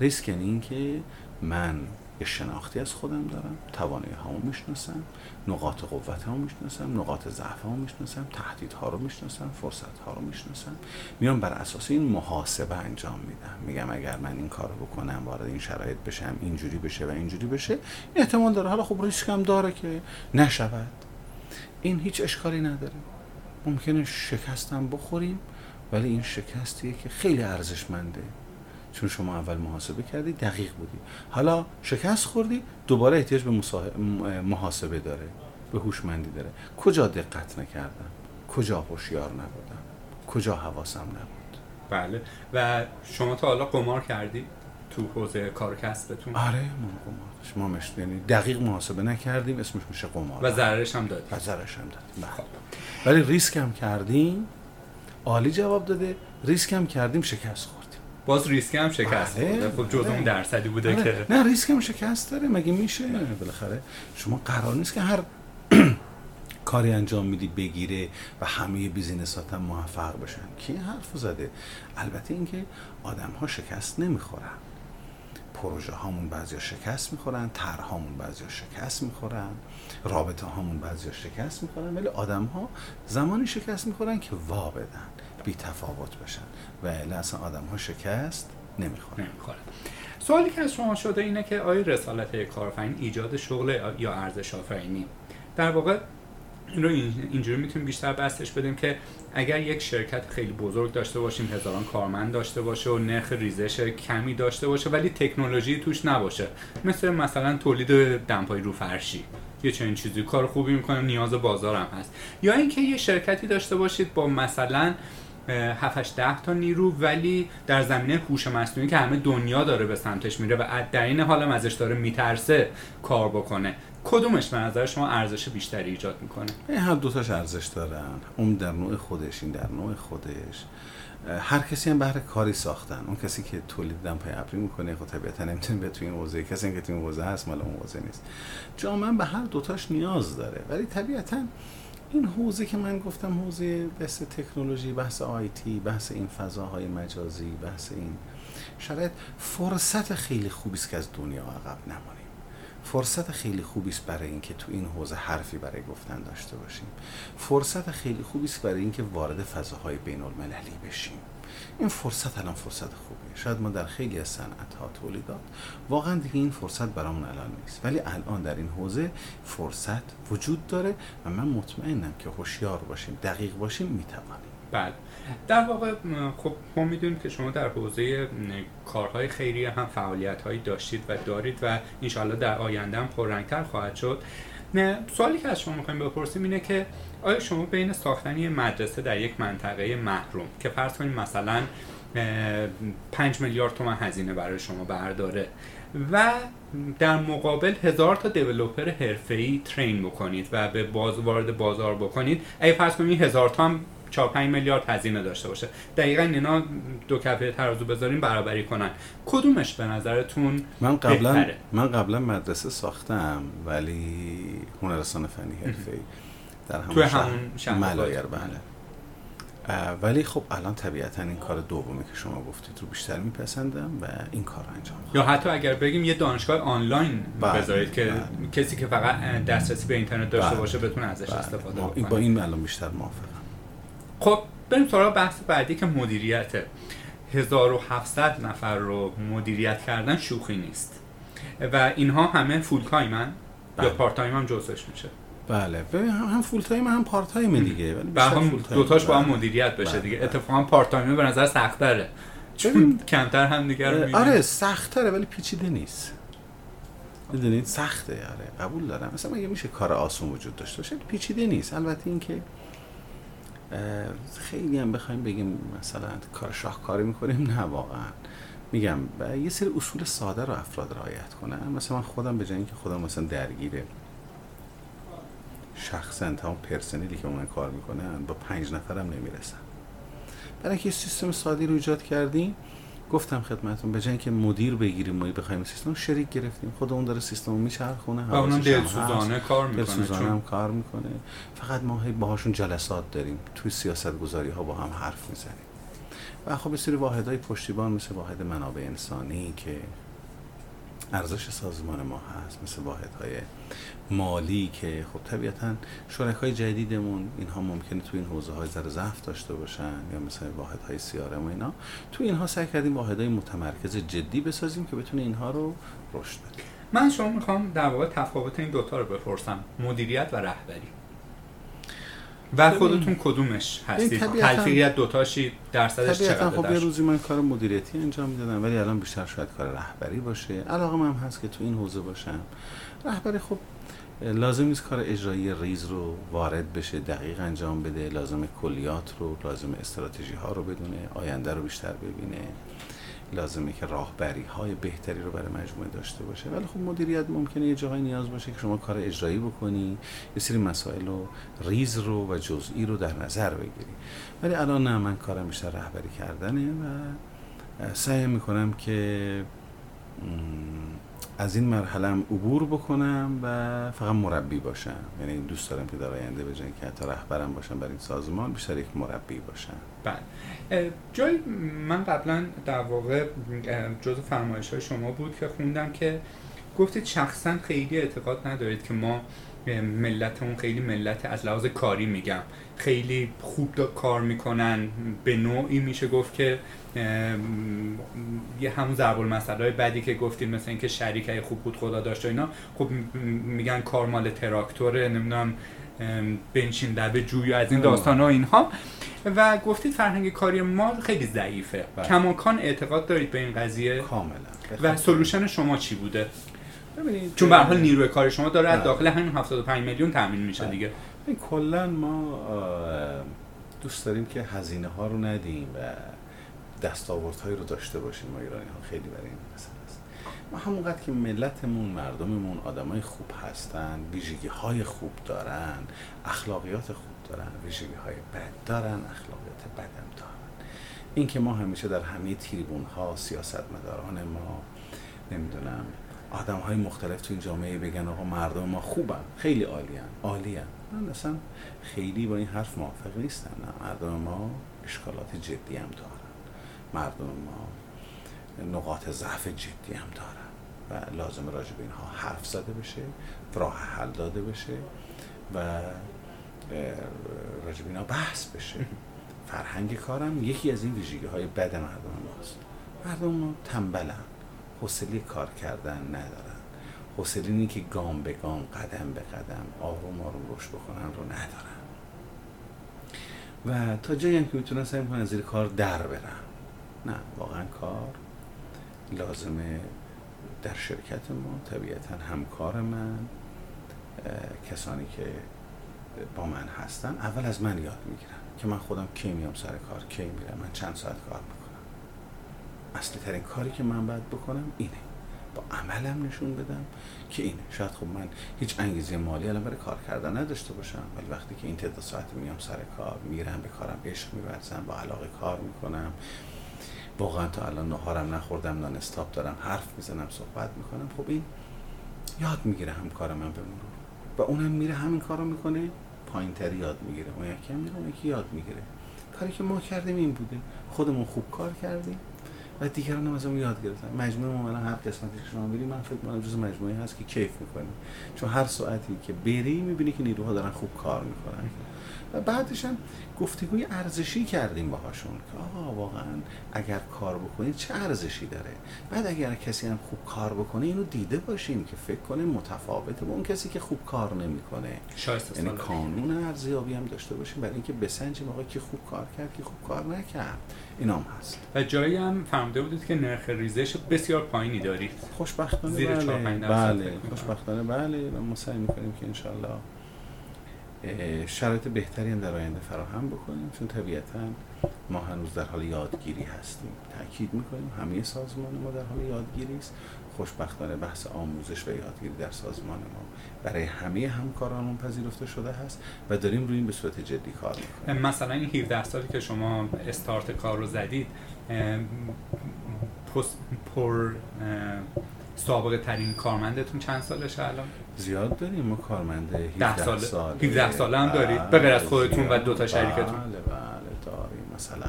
ریسک یعنی اینکه من یه شناختی از خودم دارم توانایی هامو می‌شناسم نقاط قوت ها می‌شناسم نقاط ضعف ها می‌شناسم تهدیدها رو می‌شناسم فرصت ها رو می‌شناسم. میام بر اساس این محاسبه انجام میدم. میگم اگر من این کار رو بکنم وارد این شرایط بشم اینجوری بشه و اینجوری بشه احتمال داره. حالا خب ریسک هم داره که نشود. این هیچ اشکالی نداره. ممکنه شکستم بخوریم ولی این شکستیه که خیلی ارزشمنده. چون شما اول محاسبه کردی دقیق بودی. حالا شکست خوردی دوباره احتیاج به محاسبه داره به هوشمندی داره. کجا دقت نکردم؟ کجا هوشیار نبودم؟ کجا حواسم نبود؟ بله. و شما تا حالا قمار کردی تو حوزه کار کسبتون؟ آره ما قمار شما مش یعنی دقیق محاسبه نکردیم اسمش میشه قمار. و ضررش هم دادیم و ضررش هم دادیم. خب. ولی ریسک هم کردیم. عالی جواب داده. ریسک هم کردیم شکست باز ریسک هم شکست بله. خب جزء اون درصدی بوده آره. که نه ریسک هم شکست داره. مگه میشه؟ بالاخره شما قرار نیست که هر کاری انجام میدی بگیره و همه business ات هم موفق بشن. کی حرف زده؟ البته اینکه آدم ها شکست نمی‌خورن. پروژه هامون بعضی شکست می‌خورن طرحهامون بعضی شکست می‌خورن رابطه هامون بعضی شکست می‌خورن ولی آدم ها زمانی شکست می‌خورن که وا بدن بی تفاوت بشن. و اصلا آدم ها شکست نمی‌خورن سوالی که از شما شده اینه که آیا رسالت کارفین ایجاد شغل یا ارزش آفرینی؟ در واقع این رو اینجوری می‌تونیم بیشتر بستش بدیم که اگر یک شرکت خیلی بزرگ داشته باشیم هزاران کارمند داشته باشه و نرخ ریزش کمی داشته باشه ولی تکنولوژی توش نباشه. مثل مثلا تولید دمپایی رو فرشی یه چنین چیزی. کار خوبی می‌کنه نیاز بازار هم هست. یا اینکه یه شرکتی داشته باشید با مثلا 7 ده تا نیرو ولی در زمینه هوش مصنوعی که همه دنیا داره به سمتش میره و در این حال ازش داره میترسه کار بکنه. کدومش به نظر شما ارزش بیشتری ایجاد می‌کنه؟ هر دوتاش ارزش دارن. اون در نوع خودش این در نوع خودش. هر کسی هم بهر کاری ساختن. اون کسی که تولید دمپای ابری می‌کنه خب طبیعتا نمی‌تونه به تو این حوزه کسی که تو این حوزه هست مال اون حوزه نیست. جامعه به هر دوتاش نیاز داره. ولی طبیعتا این حوزه که من گفتم حوزه بحث تکنولوژی بحث آیتی بحث این فضاهای مجازی بحث این شاید فرصت خیلی خوبی است که از دنیا عقب نمانیم. فرصت خیلی خوبی است برای اینکه تو این حوزه حرفی برای گفتن داشته باشیم. فرصت خیلی خوبی است برای اینکه وارد فضاهای بین المللی بشیم. این فرصت الان فرصت خوبیه شاید ما در خیلی از صنعت ها تولیدات واقعا دیگه این فرصت برامون الان نیست. ولی الان در این حوزه فرصت وجود داره و من مطمئنم که هوشیار باشیم دقیق باشیم می‌توانیم. بله. در واقع خب ما می‌دونیم که شما در حوزه کارهای خیریه هم فعالیت هایی داشتید و دارید و انشاءالله در آینده هم پررنگتر خواهد شد. نه سوالی که از شما می‌خوایم بپرسیم اینه که آیا شما بین ساختن مدرسه در یک منطقه محروم که فرض کنیم مثلا 5 میلیارد تومن هزینه برای شما برداره و در مقابل هزار تا دیولوپر حرفه‌ای ترین بکنید و به باز وارد بازار بکنید. ای فرض کنید هزار تا هم 4 5 میلیارد هزینه داشته باشه. دقیقا اینا دو کفه ترازو بذاریم برابری کنن. کدومش به نظرتون من قبلا من قبلا مدرسه ساختم ولی هنرستان فنی حرفه‌ای. در همون, همون ملایر بله. ولی خب الان طبیعتا این کار دومی که شما گفتید رو بیشتر میپسندم و این کار انجام یا حتی اگر بگیم یه دانشگاه آنلاین بله، بذارید که بله. کسی که فقط دسترسی به اینترنت داشته بله. باشه بتونه ازش بله. استفاده کنه با این الان بیشتر موافقم. خب بریم سراغ بحث بعدی که مدیریت. 1700 نفر رو مدیریت کردن شوخی نیست. و اینها همه full time ن یا part time هم جزش میشه. بله. ببین هم, full time هم part time دیگه. ولی هم دوتاش با هم بله. مدیریت بشه بله. دیگه. اتفاقا part time به نظر سخت‌تره چون کمتر هم دیگه آره سخت‌تره ولی پیچیده نیست. می‌دونید؟ سخته آره. قبول دارم. مثلا مگه میشه کار آسون وجود داشته باشه؟ پیچیده نیست. البته اینکه خیلی هم بخوایم بگیم مثلا کار شاهکاری می‌کنیم. نه واقعا. میگم یه سری اصول ساده رو افراد رعایت کنن. مثلا من خودم به جای اینکه خودم مثلا درگیره شخصا تا اون پرسنلی که من کار می‌کنن با پنج نفرم نمی‌رسن. برای اینکه سیستم سادی رو ایجاد کردیم گفتم خدمتتون به جای که مدیر بگیریم ما بخوایم سیستم شریک گرفتیم. خود اون داره سیستم رو میچرخونه و اونم دلسوزانه کار می‌کنه دلسوزانه هم کار می‌کنه. فقط ما هی باهاشون جلسات داریم توی سیاست گذاری ها با هم حرف می‌زنیم. و خب یه سری واحدهای پشتیبان مثل واحد منابع انسانی که ارزش سازمان ما هست مثل واحدهای مالی که خب طبیعتا شرکای جدیدمون اینها ممکنه تو این حوزه های ذره ضعف داشته باشن یا مثل واحد های سیارم و اینا. تو اینها سعی کردیم واحد های متمرکز جدی بسازیم که بتونه اینها رو رشد بده. من شما می‌خوام در واقع تفاوت این دوتا رو بپرسم مدیریت و رهبری. و خودتون کدومش هستید؟ تلفیقیت دوتاشی درصدش چقدر خب یه روزی من کار مدیریتی انجام می‌دادم ولی الان بیشتر شاید کار رهبری باشه. علاقه من هست که تو این حوزه باشم. رهبری خب لازم نیست کار اجرایی ریز رو وارد بشه دقیق انجام بده لازم کلیات رو لازم استراتژی ها رو بدونه آینده رو بیشتر ببینه. لازمه که راهبری های بهتری رو برای مجموعه داشته باشه. ولی خب مدیریت ممکنه یه جایی نیاز باشه که شما کار اجرایی بکنی یه سری مسائل رو ریز رو و جزئی رو در نظر بگیری. ولی الان نه من کارم بیشتر رهبری کردنه و سعی می‌کنم که از این مرحله عبور بکنم و فقط مربی باشم. یعنی دوست دارم که در آینده به که حتی رهبرم باشم برای این سازمان بیشتر یک مربی باشم. بله. جای من قبلا در واقع جز فرمایش های شما بود که خوندم که گفتید شخصا خیلی اعتقاد ندارید که ما ملتمون خیلی ملت از لحاظ کاری میگم. خیلی خوب کار می‌کنن. به نوعی میشه گفت که یه همون ضرب المثل های بعدی که گفتیم مثل اینکه شریک خوب بود خدا داشت و اینا. خب میگن کار مال تراکتوره. نمی‌دونم بنشین لبه جوی از این داستان ها اینها. و گفتید فرهنگ کاری ما خیلی ضعیفه. بله. کماکان اعتقاد دارید به این قضیه؟ کاملا. و سلوشن شما چی بوده؟ ببینید چون به حال نیروی کار شما داره از بله. داخل همین 75 میلیون تامین میشه بله. دیگه کلا ما دوست داریم که هزینه ها رو ندیم و دستاوردهایی رو داشته باشیم ما ایرانی ها. خیلی برای این مثلا ما همونقدر که ملتمون مردممون آدمای خوب هستن ویژگی های خوب دارن اخلاقیات خوب دارن ویژگی های بد دارن اخلاقیات بدم دارن. این که ما همیشه در همه تریبون ها سیاستمداران ما نمی‌دونم آدم های مختلف تو این جامعه بگن آقا مردم ما خوبن خیلی عالیان عالیان من اصلا خیلی با این حرف موافق نیستم. مردم ما اشکالات جدی هم دارن. مردم ما نقاط ضعف جدی هم دارن و لازم راجع به اینها حرف زده بشه راه حل داده بشه و راجع به اینها بحث بشه. فرهنگ کارم یکی از این ویژگی های بد مردم ماست. مردم تنبلن حوصله کار کردن ندارن. حوصله اینی که گام به گام قدم به قدم آروم آروم رشد بکنن رو ندارن. و تا جایی هم که می‌تونن سعی کنن زیر کار در برن. نه واقعا کار لازمه در شرکت ما طبیعتا همکار من کسانی که با من هستن. اول از من یاد می‌گیرن که من خودم کی میام سر کار کی میرم من چند ساعت کار می‌کنم. اصلی ترین کاری که من باید بکنم اینه. با عملم نشون بدم که اینه. شاید خب من هیچ انگیزه مالی الان برای کار کردن نداشته باشم ولی وقتی که این تعداد ساعت میام سر کار میرم به کارم عشق میورزم با علاقه کار می‌کنم. واقعا تا الان نهارم نخوردم نان استاپ دارم حرف می‌زنم صحبت می‌کنم. خب این یاد می‌گیره همکار من به و اونم میره همین کارو می‌کنه پایینتری یاد می‌گیره. اون یکی هم میره اون یکی یاد می‌گیره. کاری که ما کردیم این بوده. خودمون خوب کار کردیم و دیگران هم از اون یاد گرفتن. مجموعه ما هر قسمتی که شما بریم من فکر می‌کنم جز مجموعه هست که کیف می‌کنیم چون هر ساعتی که بری می‌بینی که نیروها دارن خوب کار می‌کنن. و بعدش هم گفتگوی ارزشی کردیم باهاشون. که آقا واقعا اگر کار بکنید چه ارزشی داره؟ بعد اگر کسی هم خوب کار بکنه اینو دیده باشیم که فکر کنه متفاوته با اون کسی که خوب کار نمی‌کنه. یعنی کانون ارزیابی هم داشته باشیم برای اینکه بسنجیم آقا کی خوب کار کرد کی خوب کار نکرد. اینا هم هست. و جایی هم فهمده بودید که نرخ ریزش بسیار پایینی دارید. خوشبختانه زیر بله, بله. خوشبختانه بله. و ما سعی می‌کنیم که انشالله شرایط بهتری در آینده فراهم بکنیم چون طبیعتا ما هنوز در حال یادگیری هستیم. تاکید می‌کنیم همه سازمان ما در حال یادگیری است. خوشبختانه بحث آموزش و یادگیری در سازمان ما برای همه همکارانمون پذیرفته شده هست و داریم روی این به صورت جدی کار می‌کنیم. مثلا این 17 سالی که شما استارت کار رو زدید پر سابقه ترین کارمندتون چند سالشه الان؟ زیاد داریم؟ ما کارمند 17 سال 17 ساله. هم دارید به غیر از خودتون و دو تا شریکتون. بله بله داریم. مثلا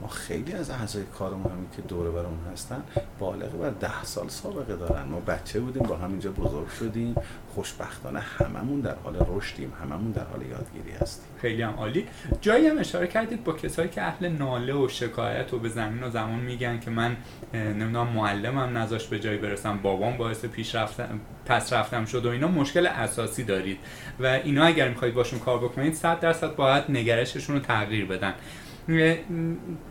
ما خیلی از اعضای کارمون همین که دوره برامون هستن بالغ بر ده سال سابقه دارن. ما بچه بودیم با هم اینجا بزرگ شدیم. خوشبختانه هممون در حال رشدیم هممون در حال یادگیری هستیم. خیلی هم عالی. جایی هم اشاره کردید با کسایی که اهل ناله و شکایت و به زمین و زمان میگن که من نمی‌دونم معلمم نذاش به جایی برسم بابام باعث پیش رفتم پس رفتم شد و اینا مشکل اساسی دارید. و اینا اگر می‌خواید باشون کار بکنید 100 درصد باید نگرششون رو تغییر بدن.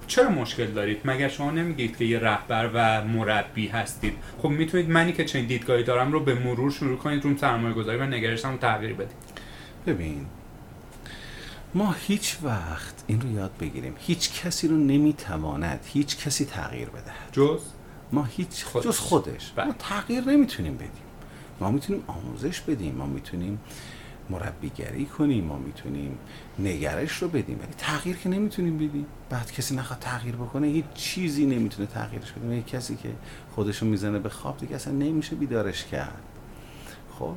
چرا مشکل دارید؟ مگر شما نمیگید که یه رهبر و مربی هستید؟ خب می‌تونید منی که چنین دیدگاهی دارم رو به مرور شروع کنید رو سرمایه گذاری و نگرشم رو تغییر بدید. ببین ما هیچ وقت این رو یاد بگیریم هیچ کسی رو نمی‌تواند هیچ کسی تغییر بده جز؟ ما هیچ خودش. جز خودش. بله. ما تغییر نمی‌تونیم بدیم. ما می‌تونیم آموزش بدیم ما می‌تونیم مربیگری کنیم ما می‌تونیم نگرش رو بدیم. ولی تغییر که نمی‌تونیم بدیم. بعد کسی نخواد تغییر بکنه هیچ چیزی نمی‌تونه تغییرش بده. یک کسی که خودشو می‌زنه به خواب دیگه اصلا نمیشه بیدارش کرد. خب؟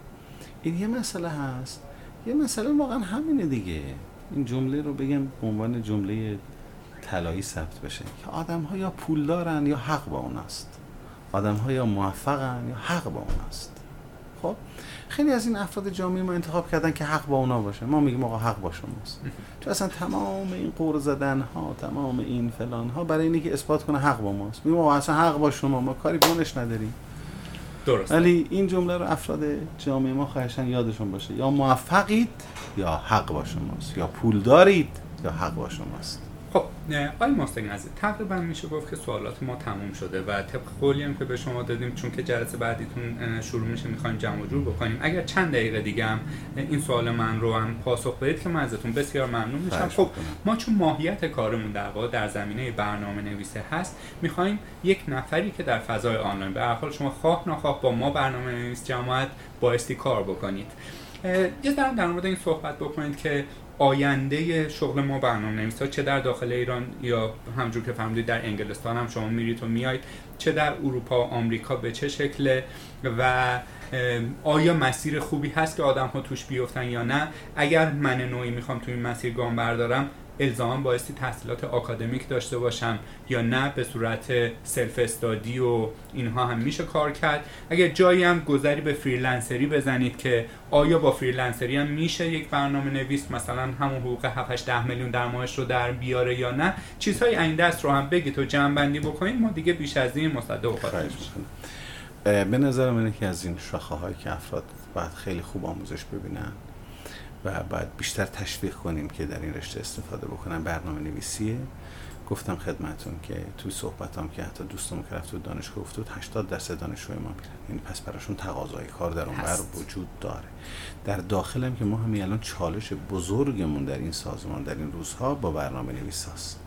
این یه مسئله هست. یه مسئله واقعا همینه دیگه. این جمله رو بگم به عنوان جمله طلایی ثبت بشه. که آدم ها یا پول دارن یا حق با اوناست. آدم ها یا موفقن یا حق با اوناست. خب؟ خیلی از این افراد جامعه ما انتخاب کردن که حق با اونا باشه. ما میگیم آقا حق با شماست. چون اصلا تمام این قور زدن ها تمام این فلان ها برای اینکه اثبات کنه حق با ماست. میگیم آقا اصلا حق با شما. ما کاری بونش نداریم. درست ولی این جمله رو افراد جامعه ما خواهشن یادشون باشه. یا موفقید یا حق با شماست. یا پول دارید یا حق با شماست. خب آقای ماستنگ عزیز تقریبا میشه گفت که سوالات ما تموم شده و طبق قولی هم که به شما دادیم چون که جلسه بعدیتون شروع میشه می‌خوایم جمع جور بکنیم. اگر چند دقیقه دیگه هم این سوال من رو هم پاسخ بدید که من ازتون بسیار ممنون میشم. خب ما چون ماهیت کارمون در واقع در زمینه برنامه نویسه هست می‌خوایم یک نفری که در فضای آنلاین به هر حال شما خواه نخواه با ما برنامه نویس جماعت بایستی کار بکنید. یه در مورد این صحبت بکنید که آینده شغل ما برنامه نویس چه در داخل ایران یا همجور که فهمیدید در انگلستان هم شما میرید و میایید چه در اروپا و آمریکا به چه شکله و آیا مسیر خوبی هست که آدم ها توش بیفتن یا نه؟ اگر من نوعی می‌خوام توی این مسیر گام بردارم الزاما بایستی تحصیلات آکادمیک داشته باشم یا نه به صورت self study و اینها هم میشه کار کرد. اگر جایی هم گذری به freelancer ی بزنید که آیا با freelancer ی هم میشه یک برنامه نویس؟ مثلا همون حقوق 7 ده میلیون در ماهش رو در بیاره یا نه؟ چیزهای این دست رو هم بگید و جمع بندی بکنید. ما دیگه بیش از این مصدق به نظر من که از این شاخه که افراد باید خیلی خوب آموزش ببینن و باید بیشتر تشویق کنیم که در این رشته استفاده بکنن برنامه نویسیه گفتم خدمتون که توی صحبتام که حتی دوستم که رفت تو دانشگاه افتاد 80 درصد دانشجوی ما میرن. یعنی پس براشون تقاضای کار در اون بر وجود داره. در داخلم که ما همین الان چالش بزرگمون در این سازمان در این روزها با برنامه نویس هست.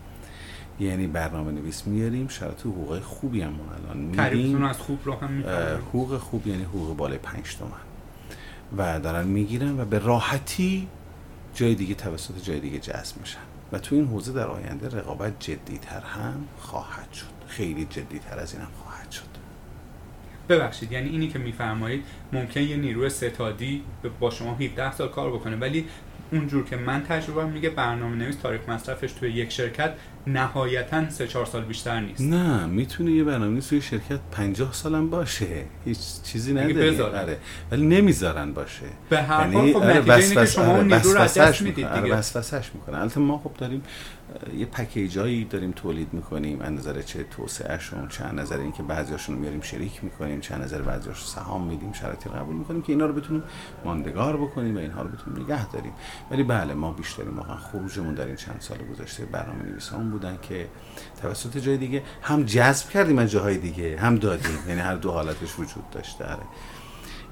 یعنی برنامه نویس میاریم شرط حقوق خوبی هم الان میدیم از خوب رو هم حقوق خوب یعنی حقوق بالای 5 تومن. و دارن می‌گیرن و به راحتی جای دیگه توسط جای دیگه جذب میشن. و تو این حوزه در آینده رقابت جدیتر هم خواهد شد. خیلی جدیتر از این هم خواهد شد. ببخشید یعنی اینی که میفرمایید ممکن یه نیروی ستادی با شما 17 سال کار بکنه ولی اونجور که من تجربه میگه برنامه نویس تاریخ مصرفش توی یک شرکت نهایتا سه چهار سال بیشتر نیست. نه می‌تونه یه برنامه توی شرکت 50 سالم باشه. هیچ چیزی نداره آره. ولی نمی‌ذارن باشه. به هر حال یعنی خب آره نتیجه که شما اون نیرو رو از دست می‌دید دیگه. آره وسوسش می‌کنه البته ما خب داریم یه پکیجایی داریم تولید می‌کنیم. از نظر چه توسعهشون چه از نظر اینکه بعضیاشون رو میاریم شریک می‌کنیم. چه از نظر بعضیاش سهام میدیم شرایطی قبول می‌کنیم که اینا رو بتونیم ماندگار بکنیم و اینها رو بتونیم نگه داریم. ولی بله ما بیشترین واقعا خروجمون در این چند سال گذشته برنامه نویسان بودن که توسط جای دیگه هم جذب کردیم از جاهای دیگه هم دادیم. یعنی هر دو حالتش وجود داشته. آره.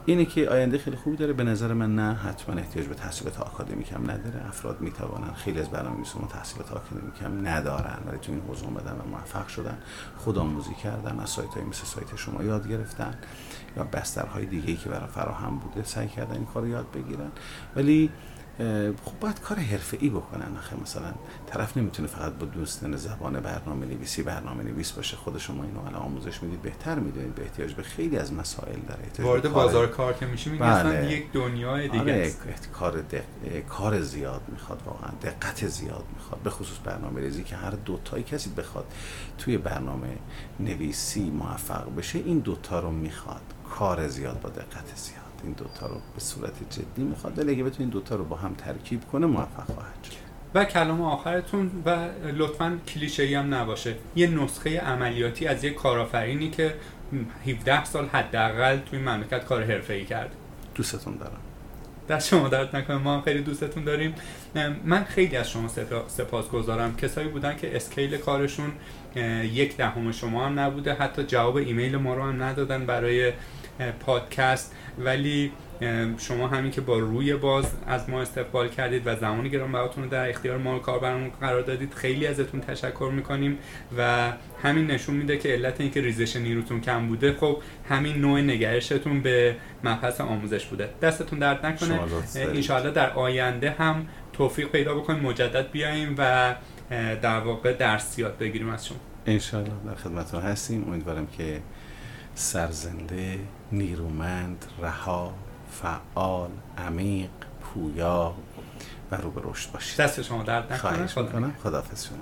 اینه که آینده خیلی خوبی داره. به نظر من نه حتما احتیاج به تحصیلات آکادمیک هم نداره. افراد می‌توانن خیلی از برنامه‌نویسان تحصیلات آکادمیک هم ندارن. ولی تو این حوزه اومدن و موفق شدن. خودآموزی کردن از سایت های مثل سایت شما یاد گرفتن. یا بسترهای دیگه ای که برای فراهم بوده سعی کردن این کار یاد بگیرن. ولی خب باید کار حرفه ای بکنن آخه. مثلا طرف نمی‌تونه فقط با دوستان زبان برنامه نویسی برنامه نویس باشه. خود شما اینو الان آموزش می‌دید بهتر می‌دونید به احتیاج به خیلی از مسائل داره. وارد بازار کار که میشه میگه بله. یک دنیای دیگه آره، است کار کار زیاد می‌خواد واقعا. دقت زیاد می‌خواد. به خصوص برنامه ریزی که هر دو تایی کسی بخواد توی برنامه نویسی موفق بشه این دوتا رو می‌خواد. کار زیاد با دقت زیاد. این دوتا رو به صورت جدی می‌خواد. ولی اگه بتونه این دوتا رو با هم ترکیب کنه موفق خواهد شد. و کلام آخرتون و لطفا کلیشه هم نباشه. یه نسخه عملیاتی از یه کارآفرینی که 17 سال حداقل توی مملکت کار حرفه‌ای کرد. دوستتون دارم. دست شما درد نکنه. ما هم خیلی دوستتون داریم. من خیلی از شما سپاس گذارم کسایی بودن که اسکیل کارشون یک دهم شما هم نبوده. حتی جواب ایمیل ما رو هم ندادن برای پادکست. ولی شما همین که با روی باز از ما استقبال کردید و زمانی گرام براتون رو در اختیار ما کاربرمون قرار دادید خیلی ازتون تشکر می‌کنیم و همین نشون میده که علت اینکه ریزش نیروتون کم بوده خب همین نوع نگرشتون به مبحث آموزش بوده. دستتون درد نکنه. انشاءالله در آینده هم توفیق پیدا بکنیم مجدد بیاییم و در واقع درسیات بگیریم از شما انشاءالله در خدمتتون هستیم. امیدوارم که سرزنده نیرومند رها فعال عمیق پویا و رو به رشد باشید. دست شما درد نکنه. خواهش می‌کنم. خداحافظ شما.